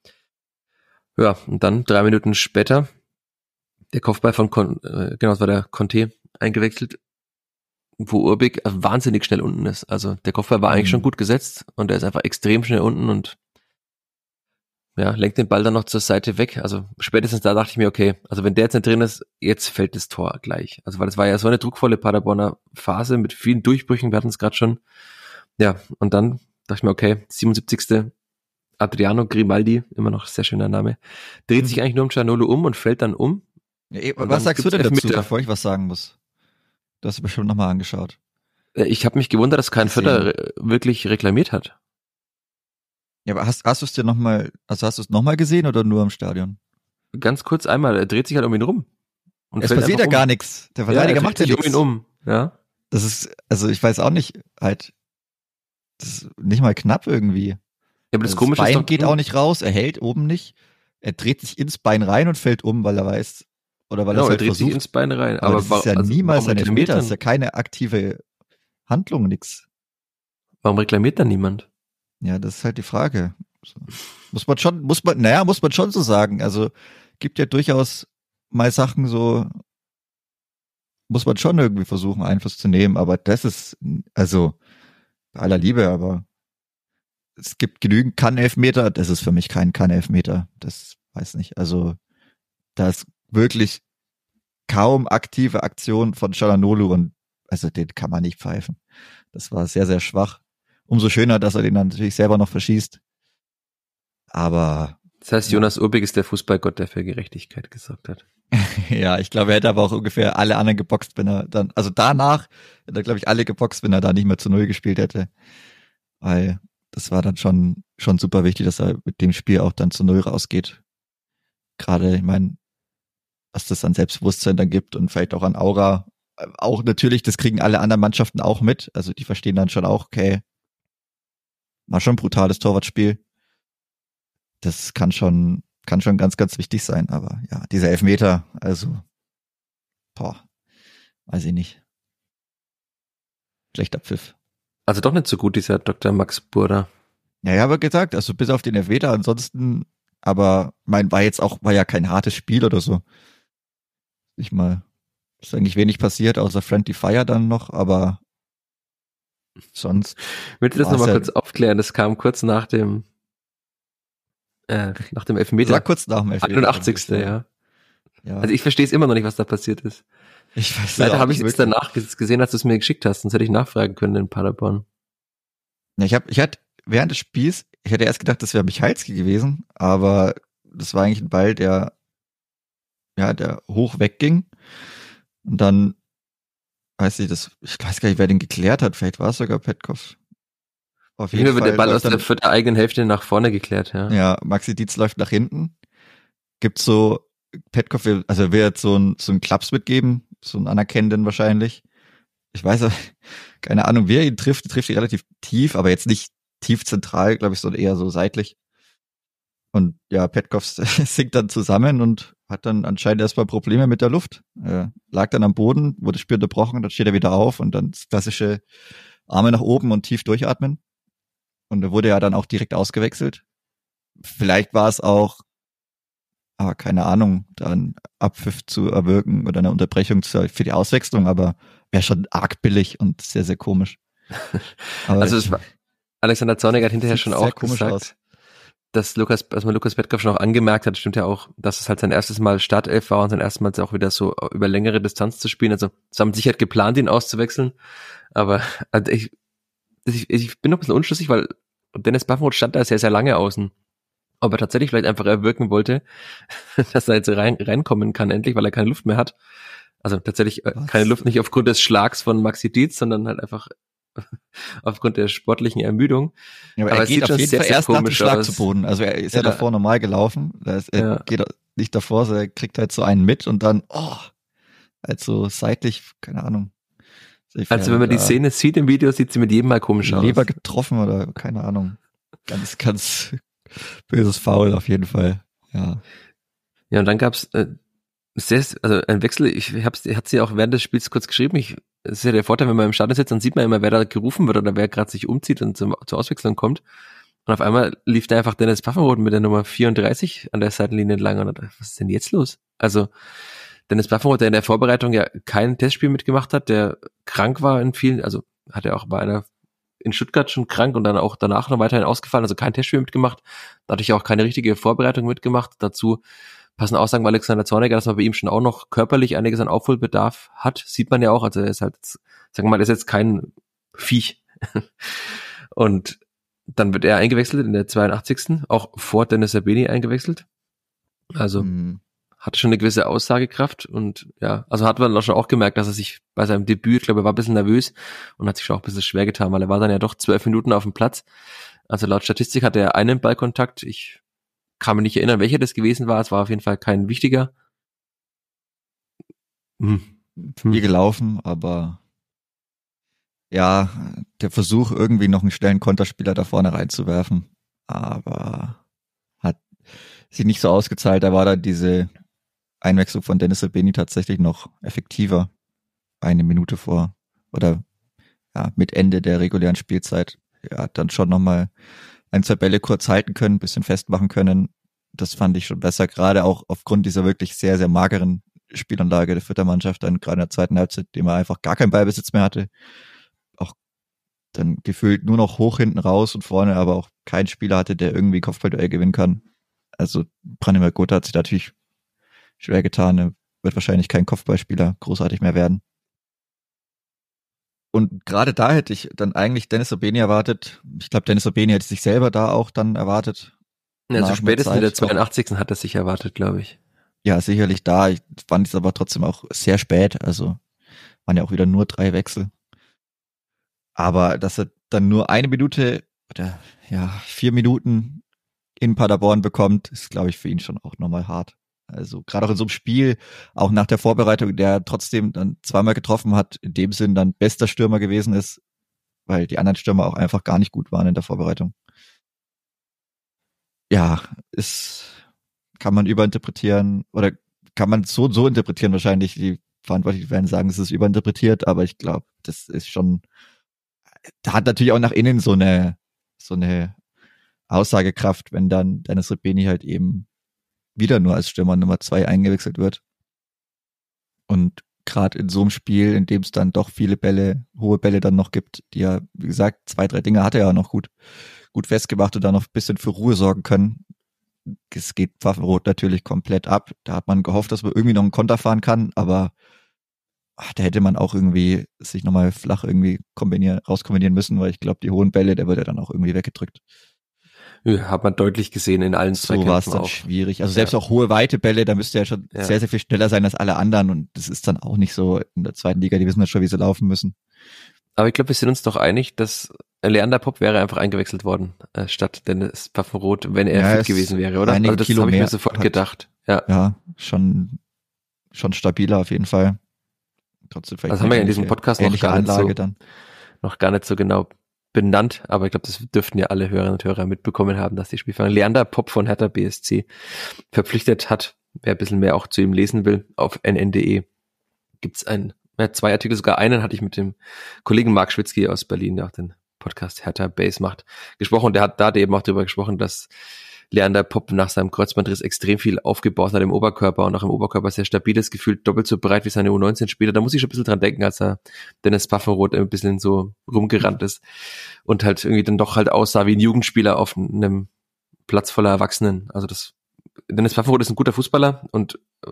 Ja, und dann drei Minuten später der Kopfball von, Con äh, genau, das war der Conte eingewechselt, wo Urbig wahnsinnig schnell unten ist. Also der Kopfball war eigentlich mhm. schon gut gesetzt und er ist einfach extrem schnell unten und ja, lenkt den Ball dann noch zur Seite weg. Also spätestens da dachte ich mir, okay, also wenn der jetzt nicht drin ist, jetzt fällt das Tor gleich. Also weil das war ja so eine druckvolle Paderborner Phase mit vielen Durchbrüchen, wir hatten es gerade schon. Ja, und dann dachte ich mir, okay, 77. Adriano Grimaldi, immer noch sehr schöner Name, dreht sich eigentlich nur um Cianolo um und fällt dann um. Ja, eh, was sagst du denn dazu, bevor ich was sagen muss? Du hast es bestimmt nochmal angeschaut. Äh, ich habe mich gewundert, dass kein Vierter wirklich reklamiert hat. Ja, aber hast, hast du es dir nochmal, also hast du es nochmal gesehen oder nur im Stadion? Ganz kurz einmal, er dreht sich halt um ihn rum. Und es passiert ja um. gar nichts. Der Verteidiger ja, macht ja nichts. um ihn um, ja. Das ist, also ich weiß auch nicht, halt, das ist nicht mal knapp irgendwie. Ja, aber das, das Komische Bein ist doch, geht auch nicht raus, er hält oben nicht. Er dreht sich ins Bein rein und fällt um, weil er weiß, oder weil genau, er halt dreht versucht. sich ins Bein rein. Aber, aber das ist ja also niemals ein Elfmeter, das ist ja keine aktive Handlung, nix. Warum reklamiert dann niemand? Ja, das ist halt die Frage. Muss man schon, muss man, naja, muss man schon so sagen. Also gibt ja durchaus mal Sachen so, muss man schon irgendwie versuchen, Einfluss zu nehmen, aber das ist, also, bei aller Liebe, aber es gibt genügend Kann-Elfmeter, das ist für mich kein Kann-Elfmeter. Das weiß nicht. Also, da ist wirklich kaum aktive Aktion von Chalanolu und also den kann man nicht pfeifen. Das war sehr, sehr schwach. Umso schöner, dass er den dann natürlich selber noch verschießt. Aber. Das heißt, Jonas Urbig ist der Fußballgott, der für Gerechtigkeit gesorgt hat. ja, ich glaube, er hätte aber auch ungefähr alle anderen geboxt, wenn er dann, also danach hätte er, glaube ich, alle geboxt, wenn er da nicht mehr zu Null gespielt hätte. Weil das war dann schon, schon super wichtig, dass er mit dem Spiel auch dann zu Null rausgeht. Gerade, ich meine, was das an Selbstbewusstsein dann gibt und vielleicht auch an Aura. Auch natürlich, das kriegen alle anderen Mannschaften auch mit. Also die verstehen dann schon auch, okay, war schon ein brutales Torwartspiel das kann schon, kann schon ganz, ganz wichtig sein. Aber ja, dieser Elfmeter, also, boah, weiß ich nicht. Schlechter Pfiff. Also doch nicht so gut, dieser Dr. Max Burda. Ja, ja, aber gesagt, also bis auf den Elfmeter, ansonsten, aber mein, war jetzt auch, war ja kein hartes Spiel oder so. Ich mal, ist eigentlich wenig passiert, außer Friendly Fire dann noch, aber sonst. Ich möchte das nochmal ja kurz aufklären, das kam kurz nach dem äh, nach dem Elfmeter. Sag kurz nach dem Elfmeter. 81. Ja. ja. Also ich verstehe es immer noch nicht, was da passiert ist. Ich weiß Leider habe ich es danach gesehen, als du es mir geschickt hast, sonst hätte ich nachfragen können in Paderborn. Ja, ich habe, ich hatte während des Spiels, ich hätte erst gedacht, das wäre Michalski gewesen, aber das war eigentlich ein Ball, der ja, der hoch wegging und dann weiß ich das, ich weiß gar nicht, wer den geklärt hat, vielleicht war es sogar Petkov. Auf jeden Fall. wird der Ball aus der, der eigenen Hälfte nach vorne geklärt, ja. Ja, Maxi Dietz läuft nach hinten. Gibt so, Petkoff will, also will jetzt so ein, so ein Klaps mitgeben, so einen anerkennenden wahrscheinlich. Ich weiß, keine Ahnung, wer ihn trifft, trifft ihn relativ tief, aber jetzt nicht tief zentral, glaube ich, sondern eher so seitlich. Und ja, Petkoff sinkt dann zusammen und hat dann anscheinend erstmal Probleme mit der Luft. Er lag dann am Boden, wurde das Spiel unterbrochen, dann steht er wieder auf und dann das klassische Arme nach oben und tief durchatmen. Und er wurde ja dann auch direkt ausgewechselt. Vielleicht war es auch, aber keine Ahnung, dann Abpfiff zu erwirken oder eine Unterbrechung für die Auswechslung, aber wäre schon arg billig und sehr, sehr komisch. also es war, Alexander Zornig hat hinterher schon auch gesagt, aus. Dass Lukas, dass man Lukas Petkoff schon auch angemerkt hat, stimmt ja auch, dass es halt sein erstes Mal Startelf war und sein erstes Mal auch wieder so über längere Distanz zu spielen. Also sie haben sicher geplant, ihn auszuwechseln, aber also ich, ich, ich bin noch ein bisschen unschlüssig, weil Dennis Buffenroth stand da sehr, sehr lange außen. Ob er tatsächlich vielleicht einfach erwirken wollte, dass er jetzt rein, reinkommen kann endlich, weil er keine Luft mehr hat. Also tatsächlich äh, Was? keine Luft nicht aufgrund des Schlags von Maxi Dietz, sondern halt einfach aufgrund der sportlichen Ermüdung. Ja, aber, aber er geht auf jeden Fall erst nach dem Schlag aus. zu Boden. Also er ist ja, ja davor normal gelaufen. Er ja. geht nicht davor, sondern er kriegt halt so einen mit und dann, oh, halt so seitlich, keine Ahnung. Also wenn man die Szene sieht im Video, sieht sie mit jedem Mal komisch aus. Leber getroffen oder keine Ahnung. Ganz, ganz böses Foul auf jeden Fall. Ja. Ja, und dann gab's äh, sehr, also ein Wechsel, ich hab's, hat sie auch während des Spiels kurz geschrieben, ich, es ist ja der Vorteil, wenn man im Stadion sitzt, dann sieht man immer, wer da gerufen wird oder wer gerade sich umzieht und zum, zur Auswechslung kommt. Und auf einmal lief da einfach Dennis Pfaffenroth mit der Nummer 34 an der Seitenlinie entlang und dachte, was ist denn jetzt los? Also, Dennis Buffon, der in der Vorbereitung ja kein Testspiel mitgemacht hat, der krank war in vielen, also hat er auch bei einer in Stuttgart schon krank und dann auch danach noch weiterhin ausgefallen, also kein Testspiel mitgemacht, dadurch auch keine richtige Vorbereitung mitgemacht. Dazu passen Aussagen bei Alexander Zorniger, dass man bei ihm schon auch noch körperlich einiges an Aufholbedarf hat. Sieht man ja auch. Also er ist halt, sagen wir mal, er ist jetzt kein Viech. und dann wird er eingewechselt in der 82. Auch vor Dennis Sabini eingewechselt. Also mhm. hatte schon eine gewisse Aussagekraft und ja, also hat man schon auch gemerkt, dass er sich bei seinem Debüt, ich glaube, er war ein bisschen nervös und hat sich schon auch ein bisschen schwer getan, weil er war dann ja doch zwölf Minuten auf dem Platz. Also laut Statistik hatte er einen Ballkontakt. Ich kann mich nicht erinnern, welcher das gewesen war. Es war auf jeden Fall kein wichtiger. Hm. Viel gelaufen, aber ja, der Versuch, irgendwie noch einen schnellen Konterspieler da vorne reinzuwerfen, aber hat sich nicht so ausgezahlt. Da war dann diese Einwechslung von Dennis Albeni tatsächlich noch effektiver. Eine Minute vor oder ja, mit Ende der regulären Spielzeit. Hat dann schon nochmal ein, zwei Bälle kurz halten können, bisschen festmachen können. Das fand ich schon besser, gerade auch aufgrund dieser wirklich sehr, sehr mageren Spielanlage der Füttermannschaft, dann gerade in der zweiten Halbzeit, dem er einfach gar keinen Ballbesitz mehr hatte dann gefühlt nur noch hoch hinten raus und vorne, aber auch kein Spieler hatte, der irgendwie Kopfballduell gewinnen kann. Also Branimir Gotha hat sich natürlich schwer getan, er wird wahrscheinlich kein Kopfballspieler großartig mehr werden. Und gerade da hätte ich dann eigentlich Dennis Obeni erwartet. Ich glaube, Dennis Obeni hätte sich selber da auch dann erwartet. Also spätestens in der 82. hat er sich erwartet, glaube ich. Ja, sicherlich da. Ich fand es aber trotzdem auch sehr spät. Also waren ja auch wieder nur drei Wechsel. Aber dass er dann nur eine Minute oder ja, vier Minuten in Paderborn bekommt, ist, glaube ich, für ihn schon auch nochmal hart. Also gerade auch in so einem Spiel, auch nach der Vorbereitung, der trotzdem dann zweimal getroffen hat, in dem Sinn dann bester Stürmer gewesen ist, weil die anderen Stürmer auch einfach gar nicht gut waren in der Vorbereitung. Ja, ist, kann man überinterpretieren oder kann man so und so interpretieren wahrscheinlich. Die Verantwortlichen werden sagen, es ist überinterpretiert, aber ich glaube, das ist schon da hat natürlich auch nach innen so eine, so eine Aussagekraft, wenn dann Dennis Rebeni halt eben wieder nur als Stürmer Nummer zwei eingewechselt wird. Und gerade in so einem Spiel, in dem es dann doch viele Bälle, hohe Bälle dann noch gibt, die ja, wie gesagt, zwei, drei Dinge hat er ja noch gut, gut festgemacht und da noch ein bisschen für Ruhe sorgen können. Es geht Pfaffenrot natürlich komplett ab. Da hat man gehofft, dass man irgendwie noch einen Konter fahren kann, aber ach, da hätte man auch irgendwie sich nochmal flach irgendwie kombinieren, rauskombinieren müssen, weil ich glaube, die hohen Bälle, der wird ja dann auch irgendwie weggedrückt. Ja, hat man deutlich gesehen in allen zwei So war es dann auch. schwierig. Also selbst ja. auch hohe weite Bälle, da müsste ja schon ja. sehr, sehr viel schneller sein als alle anderen und das ist dann auch nicht so in der zweiten Liga, die wissen ja schon, wie sie laufen müssen. Aber ich glaube, wir sind uns doch einig, dass Leander Pop wäre einfach eingewechselt worden, äh, statt Dennis Pfaffenroth, wenn er ja, fit gewesen wäre, oder? Also das habe ich mir sofort hat, gedacht. Ja. ja, schon, schon stabiler auf jeden Fall trotzdem vielleicht. Das haben wir ja in diesem Podcast noch gar, nicht so, dann. noch gar nicht so genau benannt, aber ich glaube, das dürften ja alle Hörerinnen und Hörer mitbekommen haben, dass die Spielfang Leander Pop von Hertha BSC verpflichtet hat. Wer ein bisschen mehr auch zu ihm lesen will, auf nn.de gibt's ein, ja, zwei Artikel, sogar einen hatte ich mit dem Kollegen Marc Schwitzky aus Berlin, der auch den Podcast Hertha Base macht, gesprochen. Der hat da eben auch darüber gesprochen, dass Leander Pop nach seinem Kreuzbandriss extrem viel aufgebaut hat im Oberkörper und auch im Oberkörper sehr stabiles Gefühl, doppelt so breit wie seine U19-Spieler. Da muss ich schon ein bisschen dran denken, als er Dennis Pfaffenroth ein bisschen so rumgerannt ist und halt irgendwie dann doch halt aussah wie ein Jugendspieler auf einem Platz voller Erwachsenen. Also das, Dennis Pfaffenroth ist ein guter Fußballer und äh,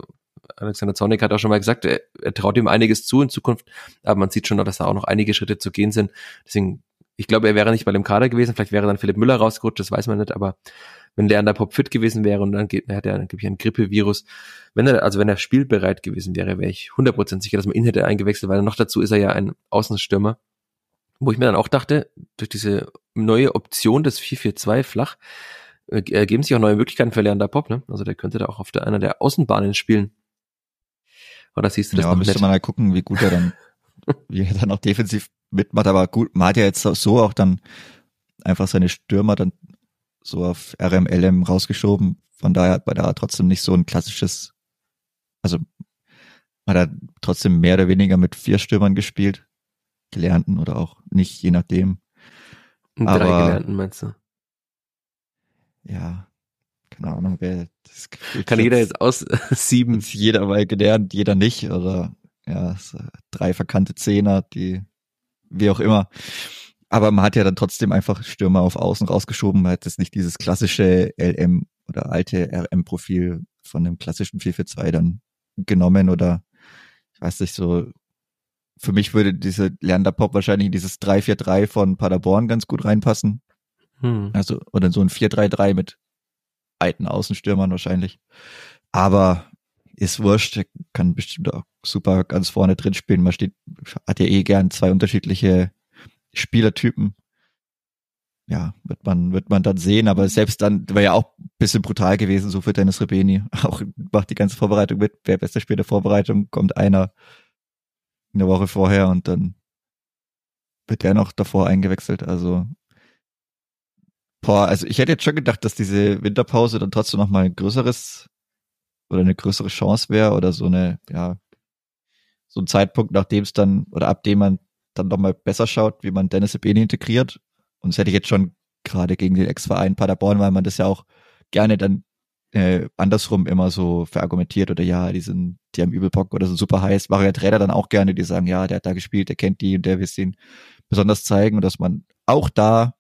Alexander Zornig hat auch schon mal gesagt, er, er traut ihm einiges zu in Zukunft, aber man sieht schon, dass da auch noch einige Schritte zu gehen sind. Deswegen, ich glaube, er wäre nicht bei dem Kader gewesen, vielleicht wäre dann Philipp Müller rausgerutscht, das weiß man nicht, aber wenn Leander Pop fit gewesen wäre und dann geht, er hat er angeblich ein Grippevirus. Wenn er, also wenn er spielbereit gewesen wäre, wäre ich 100% sicher, dass man ihn hätte eingewechselt, weil noch dazu ist er ja ein Außenstürmer. Wo ich mir dann auch dachte, durch diese neue Option des 4-4-2 flach, äh, ergeben sich auch neue Möglichkeiten für Leander Pop, ne? Also der könnte da auch auf der, einer der Außenbahnen spielen. Oder siehst du das ja, noch müsste man halt gucken, wie gut er dann, wie er dann auch defensiv mitmacht, aber gut, man hat ja jetzt so auch dann einfach seine Stürmer dann so auf RMLM rausgeschoben. Von daher hat man da trotzdem nicht so ein klassisches, also man hat trotzdem mehr oder weniger mit vier Stürmern gespielt. Gelernten oder auch nicht, je nachdem. Drei Aber, Gelernten meinst du? Ja, keine Ahnung, wer das Kann jeder jetzt aus sieben. Jeder mal gelernt, jeder nicht. Oder ja, drei verkannte Zehner, die wie auch immer. Aber man hat ja dann trotzdem einfach Stürmer auf Außen rausgeschoben. Man hat jetzt nicht dieses klassische LM oder alte RM-Profil von dem klassischen 4-4-2 dann genommen oder ich weiß nicht, so für mich würde diese Leander Pop wahrscheinlich in dieses 3-4-3 von Paderborn ganz gut reinpassen. Hm. Also, oder so ein 4-3-3 mit alten Außenstürmern wahrscheinlich. Aber ist wurscht, kann bestimmt auch super ganz vorne drin spielen. Man steht, hat ja eh gern zwei unterschiedliche Spielertypen. Ja, wird man, wird man dann sehen, aber selbst dann war ja auch ein bisschen brutal gewesen, so für Dennis Rebeni. Auch macht die ganze Vorbereitung mit. Wer beste Spiel der Vorbereitung, kommt einer eine Woche vorher und dann wird der noch davor eingewechselt. Also, boah, also ich hätte jetzt schon gedacht, dass diese Winterpause dann trotzdem noch mal ein größeres oder eine größere Chance wäre oder so eine, ja, so ein Zeitpunkt, nachdem es dann oder ab dem man dann nochmal besser schaut, wie man Dennis Ebeni integriert. Und das hätte ich jetzt schon gerade gegen den Ex-Verein Paderborn, weil man das ja auch gerne dann äh, andersrum immer so verargumentiert oder ja, die sind, die haben übel Bock oder sind super heiß. Machen ja Trainer dann auch gerne, die sagen, ja, der hat da gespielt, der kennt die und der will es ihnen besonders zeigen und dass man auch da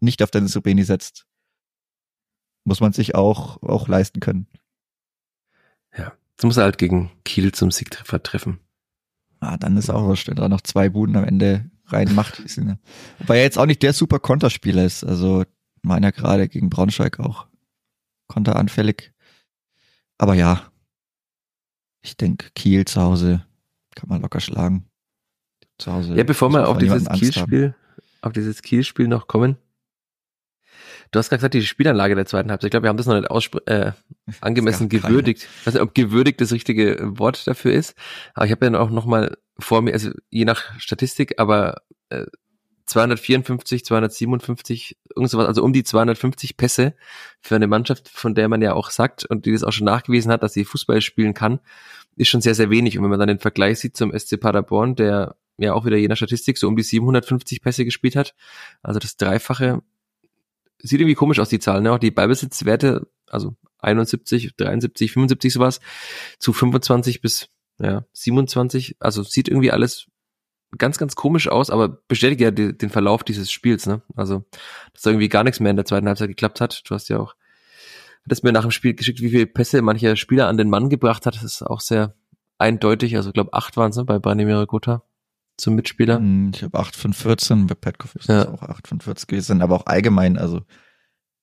nicht auf Dennis Ubeni setzt, muss man sich auch, auch leisten können. Ja, jetzt muss er halt gegen Kiel zum Siegtreffer treffen. Ah, dann ist auch wurscht, wenn er noch zwei Buden am Ende reinmacht. Wobei er jetzt auch nicht der super Konterspieler ist. Also meiner gerade gegen Braunschweig auch konteranfällig. Aber ja, ich denke, Kiel zu Hause kann man locker schlagen. Zu Hause. Ja, bevor wir auf dieses Kielspiel, auf dieses Kielspiel noch kommen. Du hast gerade gesagt, die Spielanlage der zweiten Halbzeit. Ich glaube, wir haben das noch nicht äh, angemessen gewürdigt. Ich weiß nicht, ob gewürdigt das richtige Wort dafür ist. Aber ich habe ja auch noch mal vor mir, also je nach Statistik, aber äh, 254, 257, irgend sowas, also um die 250 Pässe für eine Mannschaft, von der man ja auch sagt und die das auch schon nachgewiesen hat, dass sie Fußball spielen kann, ist schon sehr, sehr wenig. Und wenn man dann den Vergleich sieht zum SC Paderborn, der ja auch wieder je nach Statistik so um die 750 Pässe gespielt hat, also das Dreifache, sieht irgendwie komisch aus, die Zahlen, ne? Auch die Ballbesitzwerte, also 71, 73, 75 sowas, zu 25 bis ja, 27, also sieht irgendwie alles ganz, ganz komisch aus, aber bestätigt ja die, den Verlauf dieses Spiels, ne? Also, dass da irgendwie gar nichts mehr in der zweiten Halbzeit geklappt hat. Du hast ja auch, hattest mir nach dem Spiel geschickt, wie viele Pässe mancher Spieler an den Mann gebracht hat. Das ist auch sehr eindeutig. Also, ich glaube, acht waren es ne, bei Branimir Gotha zum Mitspieler. Hm, ich habe acht von 14, bei Petkov ist ja. das auch acht von 40 gewesen, aber auch allgemein, also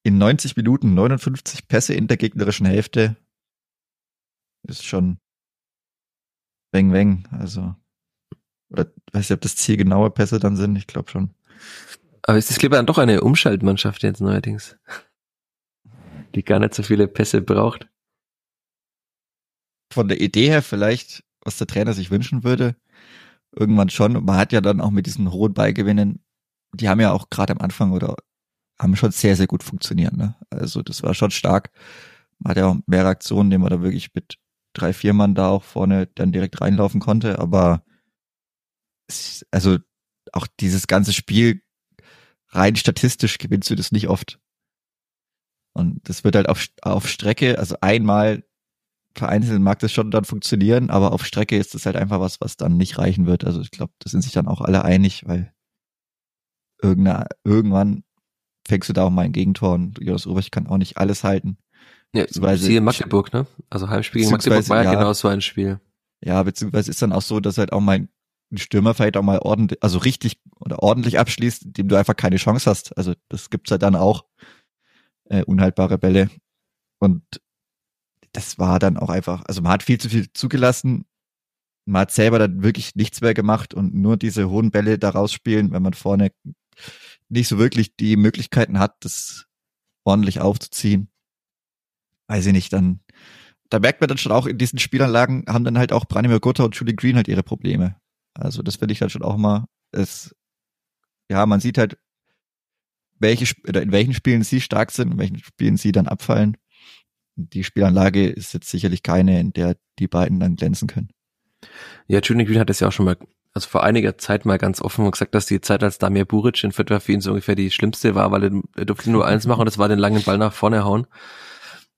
in 90 Minuten 59 Pässe in der gegnerischen Hälfte ist schon Weng Weng, also oder weiß nicht, ob das Ziel genaue Pässe dann sind, ich glaube schon. Aber ist das Kleber dann doch eine Umschaltmannschaft jetzt neuerdings? Die gar nicht so viele Pässe braucht. Von der Idee her vielleicht, was der Trainer sich wünschen würde, irgendwann schon. Man hat ja dann auch mit diesen hohen Ballgewinnen, die haben ja auch gerade am Anfang oder haben schon sehr, sehr gut funktioniert. Ne? Also das war schon stark. Man hat ja auch mehrere Aktionen, die man da wirklich mit drei, vier Mann da auch vorne dann direkt reinlaufen konnte, aber also auch dieses ganze Spiel rein statistisch gewinnst du das nicht oft. Und das wird halt auf, auf Strecke, also einmal vereinzelt mag das schon dann funktionieren, aber auf Strecke ist das halt einfach was, was dann nicht reichen wird. Also ich glaube, da sind sich dann auch alle einig, weil irgendwann fängst du da auch mal ein Gegentor und Jonas Ulrich kann auch nicht alles halten. Ja, siehe Magdeburg, ne? Also Heimspiel gegen Magdeburg war ja genau so ein Spiel. Ja, beziehungsweise ist dann auch so, dass halt auch mal ein Stürmer vielleicht auch mal ordentlich, also richtig oder ordentlich abschließt, dem du einfach keine Chance hast. Also das gibt's halt dann auch. Äh, unhaltbare Bälle. Und das war dann auch einfach, also man hat viel zu viel zugelassen. Man hat selber dann wirklich nichts mehr gemacht und nur diese hohen Bälle da rausspielen, wenn man vorne nicht so wirklich die Möglichkeiten hat, das ordentlich aufzuziehen. Weiß ich nicht, dann, da merkt man dann schon auch in diesen Spielanlagen haben dann halt auch Branimir Gotha und Julie Green halt ihre Probleme. Also das finde ich dann schon auch mal, es, ja, man sieht halt, welche, oder in welchen Spielen sie stark sind, in welchen Spielen sie dann abfallen. Die Spielanlage ist jetzt sicherlich keine, in der die beiden dann glänzen können. Ja, Julian Green hat es ja auch schon mal, also vor einiger Zeit mal ganz offen gesagt, dass die Zeit als Damir Buric in Fürth für ihn so ungefähr die schlimmste war, weil er, durfte nur eins machen und das war den langen Ball nach vorne hauen.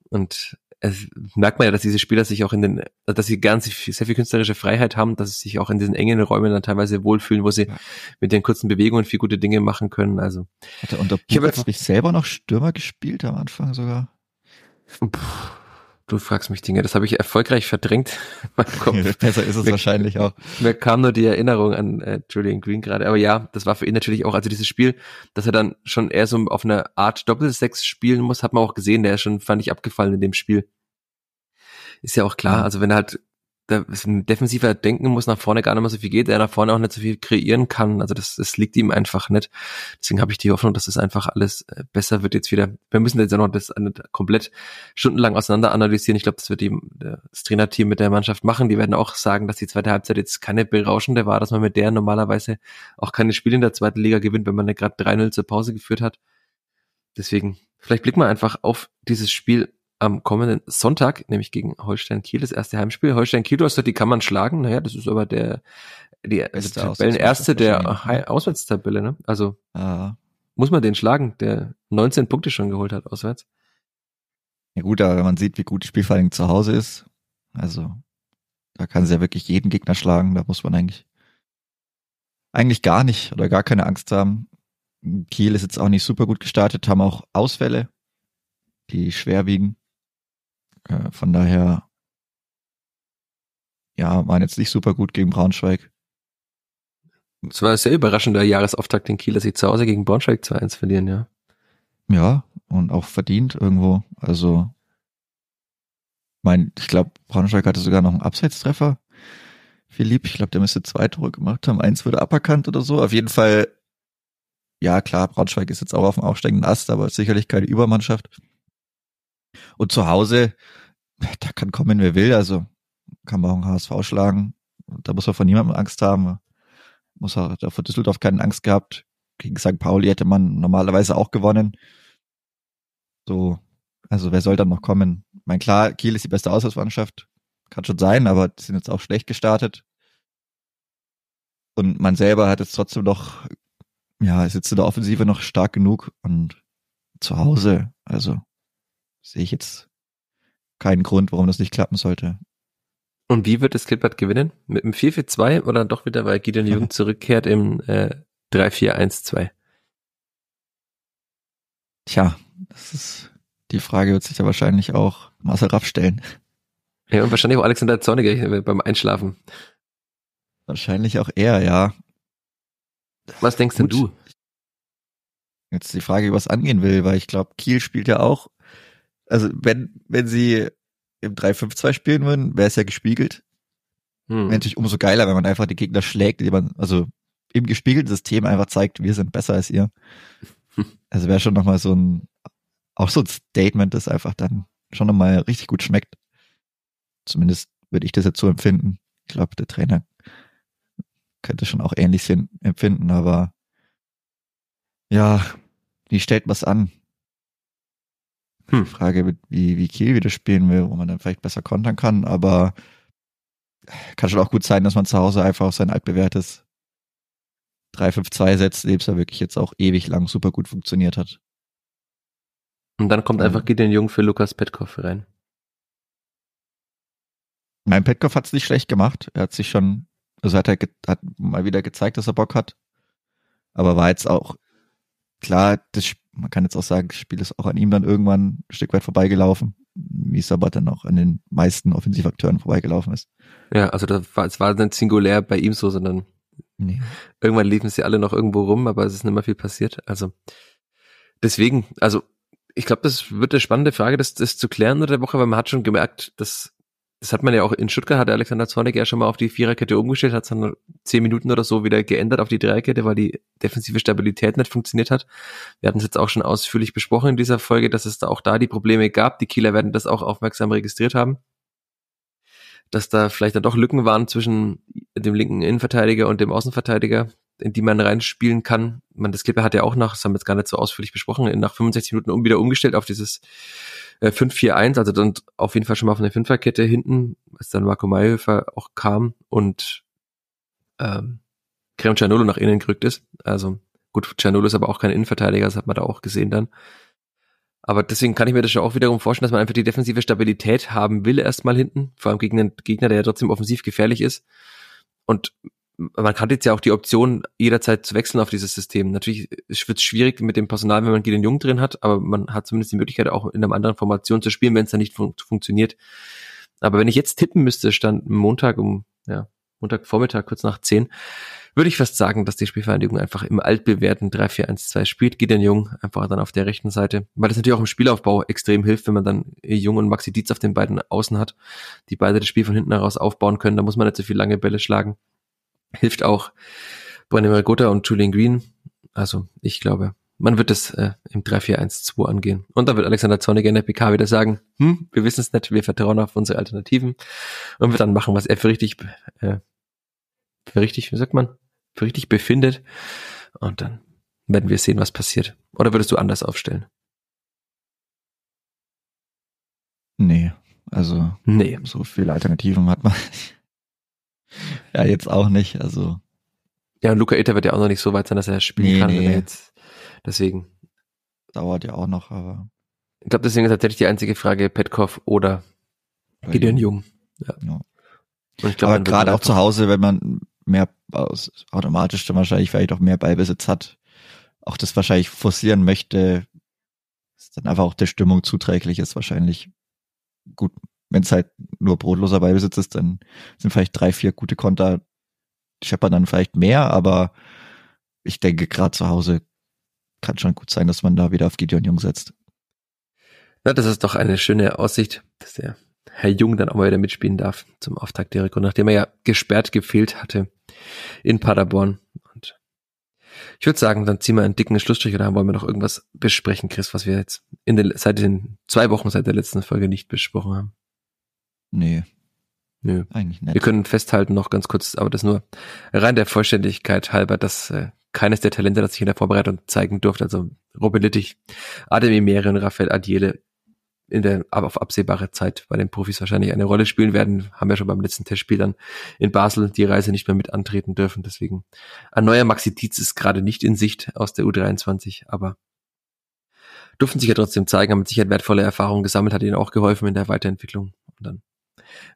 Und es merkt man ja, dass diese Spieler sich auch in den, dass sie ganz sehr viel künstlerische Freiheit haben, dass sie sich auch in diesen engen Räumen dann teilweise wohlfühlen, wo sie ja. mit den kurzen Bewegungen viel gute Dinge machen können. Also hat er unter ich habe jetzt selber noch Stürmer gespielt am Anfang sogar. Puh Du fragst mich Dinge, das habe ich erfolgreich verdrängt. Besser ist es mir, wahrscheinlich auch. Mir kam nur die Erinnerung an äh, Julian Green gerade. Aber ja, das war für ihn natürlich auch, also dieses Spiel, dass er dann schon eher so auf eine Art Doppelsechs spielen muss, hat man auch gesehen. Der ist schon, fand ich, abgefallen in dem Spiel. Ist ja auch klar, also wenn er halt da defensiver denken muss, nach vorne gar nicht mehr so viel geht, er nach vorne auch nicht so viel kreieren kann. Also das, das liegt ihm einfach nicht. Deswegen habe ich die Hoffnung, dass das einfach alles äh, besser wird jetzt wieder. Wir müssen jetzt ja noch das komplett stundenlang auseinander analysieren. Ich glaube, das wird die, das Trainerteam mit der Mannschaft machen. Die werden auch sagen, dass die zweite Halbzeit jetzt keine berauschende war, dass man mit der normalerweise auch keine Spiele in der zweiten Liga gewinnt, wenn man gerade 3-0 zur Pause geführt hat. Deswegen, vielleicht blicken wir einfach auf dieses Spiel am kommenden Sonntag, nämlich gegen Holstein Kiel, das erste Heimspiel. Holstein Kiel, du hast gesagt, die kann man schlagen. Naja, das ist aber der, die also Tabellenerste der Auswärtstabelle, ne? Also, ah. muss man den schlagen, der 19 Punkte schon geholt hat auswärts. Ja gut, aber wenn man sieht, wie gut die Spielvereinigung zu Hause ist, also, da kann sie ja wirklich jeden Gegner schlagen, da muss man eigentlich, eigentlich gar nicht oder gar keine Angst haben. Kiel ist jetzt auch nicht super gut gestartet, haben auch Ausfälle, die schwerwiegen. Äh, von daher, ja, waren jetzt nicht super gut gegen Braunschweig. Es war ein sehr überraschender Jahresauftakt in Kiel, dass sie zu Hause gegen Braunschweig 2-1 verlieren, ja. Ja, und auch verdient irgendwo. Also, mein, ich glaube, Braunschweig hatte sogar noch einen Abseitstreffer. Philipp, ich glaube, der müsste zwei Tore gemacht haben. Eins wurde aberkannt oder so. Auf jeden Fall, ja klar, Braunschweig ist jetzt auch auf dem aufsteigenden Ast, aber sicherlich keine Übermannschaft. Und zu Hause, da kann kommen, wer will. Also kann man auch einen HSV schlagen. Da muss man von niemandem Angst haben. Muss auch vor Düsseldorf keine Angst gehabt. Gegen St. Pauli hätte man normalerweise auch gewonnen. So, also wer soll dann noch kommen? Mein klar, Kiel ist die beste Auswärtsmannschaft. Kann schon sein, aber die sind jetzt auch schlecht gestartet. Und man selber hat jetzt trotzdem noch, ja, ist jetzt in der Offensive noch stark genug und zu Hause, also sehe ich jetzt keinen Grund, warum das nicht klappen sollte. Und wie wird das Klippert gewinnen? Mit einem 4-4-2 oder doch wieder, weil Gideon Jung zurückkehrt im äh, 3-4-1-2? Tja, das ist die Frage wird sich ja wahrscheinlich auch Marcel Raff stellen. Ja, und wahrscheinlich auch Alexander Zorniger beim Einschlafen. Wahrscheinlich auch er, ja. Was denkst Gut. denn du? Jetzt die Frage, was angehen will, weil ich glaube, Kiel spielt ja auch also wenn, wenn sie im 3-5-2 spielen würden, wäre es ja gespiegelt. Hm. Wäre natürlich umso geiler, wenn man einfach die Gegner schlägt, die man, also im gespiegelten System einfach zeigt, wir sind besser als ihr. Also wäre schon nochmal so ein, auch so ein Statement, das einfach dann schon nochmal richtig gut schmeckt. Zumindest würde ich das jetzt so empfinden. Ich glaube, der Trainer könnte schon auch ähnlich empfinden, aber ja, wie stellt man es an? Hm. Frage, wie, wie Kiel wieder spielen will, wo man dann vielleicht besser kontern kann, aber kann schon auch gut sein, dass man zu Hause einfach auf sein altbewährtes 3-5-2 setzt, dem es ja wirklich jetzt auch ewig lang super gut funktioniert hat. Und dann kommt einfach Gideon Jung für Lukas Petkov rein. Mein Petkov hat es nicht schlecht gemacht. Er hat sich schon, also hat er hat mal wieder gezeigt, dass er Bock hat. Aber war jetzt auch klar, das, man kann jetzt auch sagen, das Spiel ist auch an ihm dann irgendwann ein Stück weit vorbeigelaufen, wie es aber dann auch an den meisten Offensivakteuren vorbeigelaufen ist. Ja, also das war, es war nicht singulär bei ihm so, sondern nee. irgendwann liefen sie alle noch irgendwo rum, aber es ist nicht mehr viel passiert. Also deswegen, also ich glaube, das wird eine spannende Frage, das, das zu klären in der Woche, weil man hat schon gemerkt, dass das hat man ja auch in Stuttgart, hat Alexander Zornig ja schon mal auf die Viererkette umgestellt, hat es dann zehn Minuten oder so wieder geändert auf die Dreierkette, weil die defensive Stabilität nicht funktioniert hat. Wir hatten es jetzt auch schon ausführlich besprochen in dieser Folge, dass es da auch da die Probleme gab. Die Kieler werden das auch aufmerksam registriert haben. Dass da vielleicht dann doch Lücken waren zwischen dem linken Innenverteidiger und dem Außenverteidiger, in die man reinspielen kann. Man, das Clipper hat ja auch nach, das haben wir jetzt gar nicht so ausführlich besprochen, nach 65 Minuten um wieder umgestellt auf dieses äh, 5-4-1, also dann auf jeden Fall schon mal von der Fünferkette hinten, als dann Marco Mayhöfer auch kam und ähm, Krem Cianolo nach innen gerückt ist. Also gut, Cianolo ist aber auch kein Innenverteidiger, das hat man da auch gesehen dann. Aber deswegen kann ich mir das schon auch wiederum vorstellen, dass man einfach die defensive Stabilität haben will erstmal hinten, vor allem gegen einen Gegner, der ja trotzdem offensiv gefährlich ist. Und man hat jetzt ja auch die Option, jederzeit zu wechseln auf dieses System. Natürlich wird es schwierig mit dem Personal, wenn man Gideon Jung drin hat, aber man hat zumindest die Möglichkeit, auch in einer anderen Formation zu spielen, wenn es dann nicht fun funktioniert. Aber wenn ich jetzt tippen müsste, stand Montag um, ja, Montagvormittag, kurz nach zehn, würde ich fast sagen, dass die Spielvereinigung einfach im altbewährten 3-4-1-2 spielt. Gideon Jung einfach dann auf der rechten Seite, weil das natürlich auch im Spielaufbau extrem hilft, wenn man dann Jung und Maxi Dietz auf den beiden Außen hat, die beide das Spiel von hinten heraus aufbauen können. Da muss man nicht so viel lange Bälle schlagen hilft auch Brennan Marigota und Julian Green. Also ich glaube, man wird es äh, im 3-4-1-2 angehen. Und dann wird Alexander Zorniger in der PK wieder sagen, hm, wir wissen es nicht, wir vertrauen auf unsere Alternativen und wird dann machen, was er für richtig, äh, für richtig, wie sagt man, für richtig befindet. Und dann werden wir sehen, was passiert. Oder würdest du anders aufstellen? Nee, also nee. so viele Alternativen hat man ja, jetzt auch nicht, also. Ja, und Luca Eter wird ja auch noch nicht so weit sein, dass er spielen nee, kann. Nee. Jetzt, deswegen. Dauert ja auch noch, aber. Ich glaube, deswegen ist tatsächlich die einzige Frage Petkov oder Gideon Jung. Ja. ja. Und ich glaub, aber gerade auch zu Hause, wenn man mehr aus, automatisch dann wahrscheinlich vielleicht auch mehr Ballbesitz hat, auch das wahrscheinlich forcieren möchte, ist dann einfach auch der Stimmung zuträglich ist, wahrscheinlich gut wenn es halt nur brotloser Beibesitz ist, dann sind vielleicht drei, vier gute Konter, scheppern dann vielleicht mehr, aber ich denke, gerade zu Hause kann schon gut sein, dass man da wieder auf Gideon Jung setzt. Na, das ist doch eine schöne Aussicht, dass der Herr Jung dann auch mal wieder mitspielen darf zum Auftakt der Rekord, nachdem er ja gesperrt gefehlt hatte in Paderborn. Und ich würde sagen, dann ziehen wir einen dicken Schlussstrich oder wollen wir noch irgendwas besprechen, Chris, was wir jetzt in den, seit den zwei Wochen seit der letzten Folge nicht besprochen haben. Nee. Nö. Eigentlich nicht. Wir können festhalten noch ganz kurz, aber das nur rein der Vollständigkeit halber, dass äh, keines der Talente, das ich in der Vorbereitung zeigen durfte, also Robin Littich, Adem Meri und Raphael Adiele in der aber auf absehbare Zeit bei den Profis wahrscheinlich eine Rolle spielen werden, haben wir schon beim letzten Testspiel dann in Basel die Reise nicht mehr mit antreten dürfen. Deswegen ein neuer Maxi Dietz ist gerade nicht in Sicht aus der U23, aber durften sich ja trotzdem zeigen, haben mit Sicherheit wertvolle Erfahrungen gesammelt, hat ihnen auch geholfen in der Weiterentwicklung. Und dann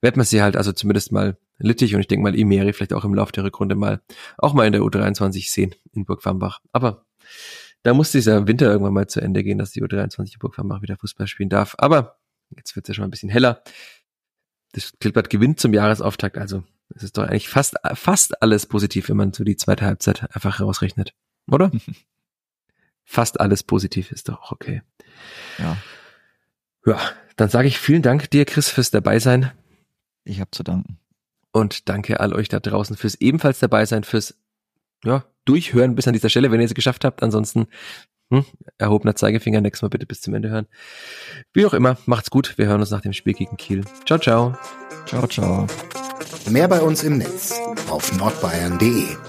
wird man sie halt also zumindest mal Littich und ich denke mal Imeri vielleicht auch im Laufe der Rückrunde mal auch mal in der U23 sehen in Burg Farmbach. Aber da muss dieser Winter irgendwann mal zu Ende gehen, dass die U23 in Burg Farmbach wieder Fußball spielen darf. Aber jetzt wird es ja schon mal ein bisschen heller. Das Klippert gewinnt zum Jahresauftakt, also es ist doch eigentlich fast, fast alles positiv, wenn man so die zweite Halbzeit einfach rausrechnet. Oder? fast alles positiv ist doch okay. Ja. Ja, dann sage ich vielen Dank dir, Chris, fürs Dabeisein. Ich habe zu danken. Und danke all euch da draußen fürs ebenfalls dabei sein, fürs ja, Durchhören bis an dieser Stelle, wenn ihr es geschafft habt. Ansonsten hm, erhobener Zeigefinger, nächstes Mal bitte bis zum Ende hören. Wie auch immer, macht's gut. Wir hören uns nach dem Spiel gegen Kiel. Ciao, ciao. Ciao, ciao. Mehr bei uns im Netz auf nordbayern.de.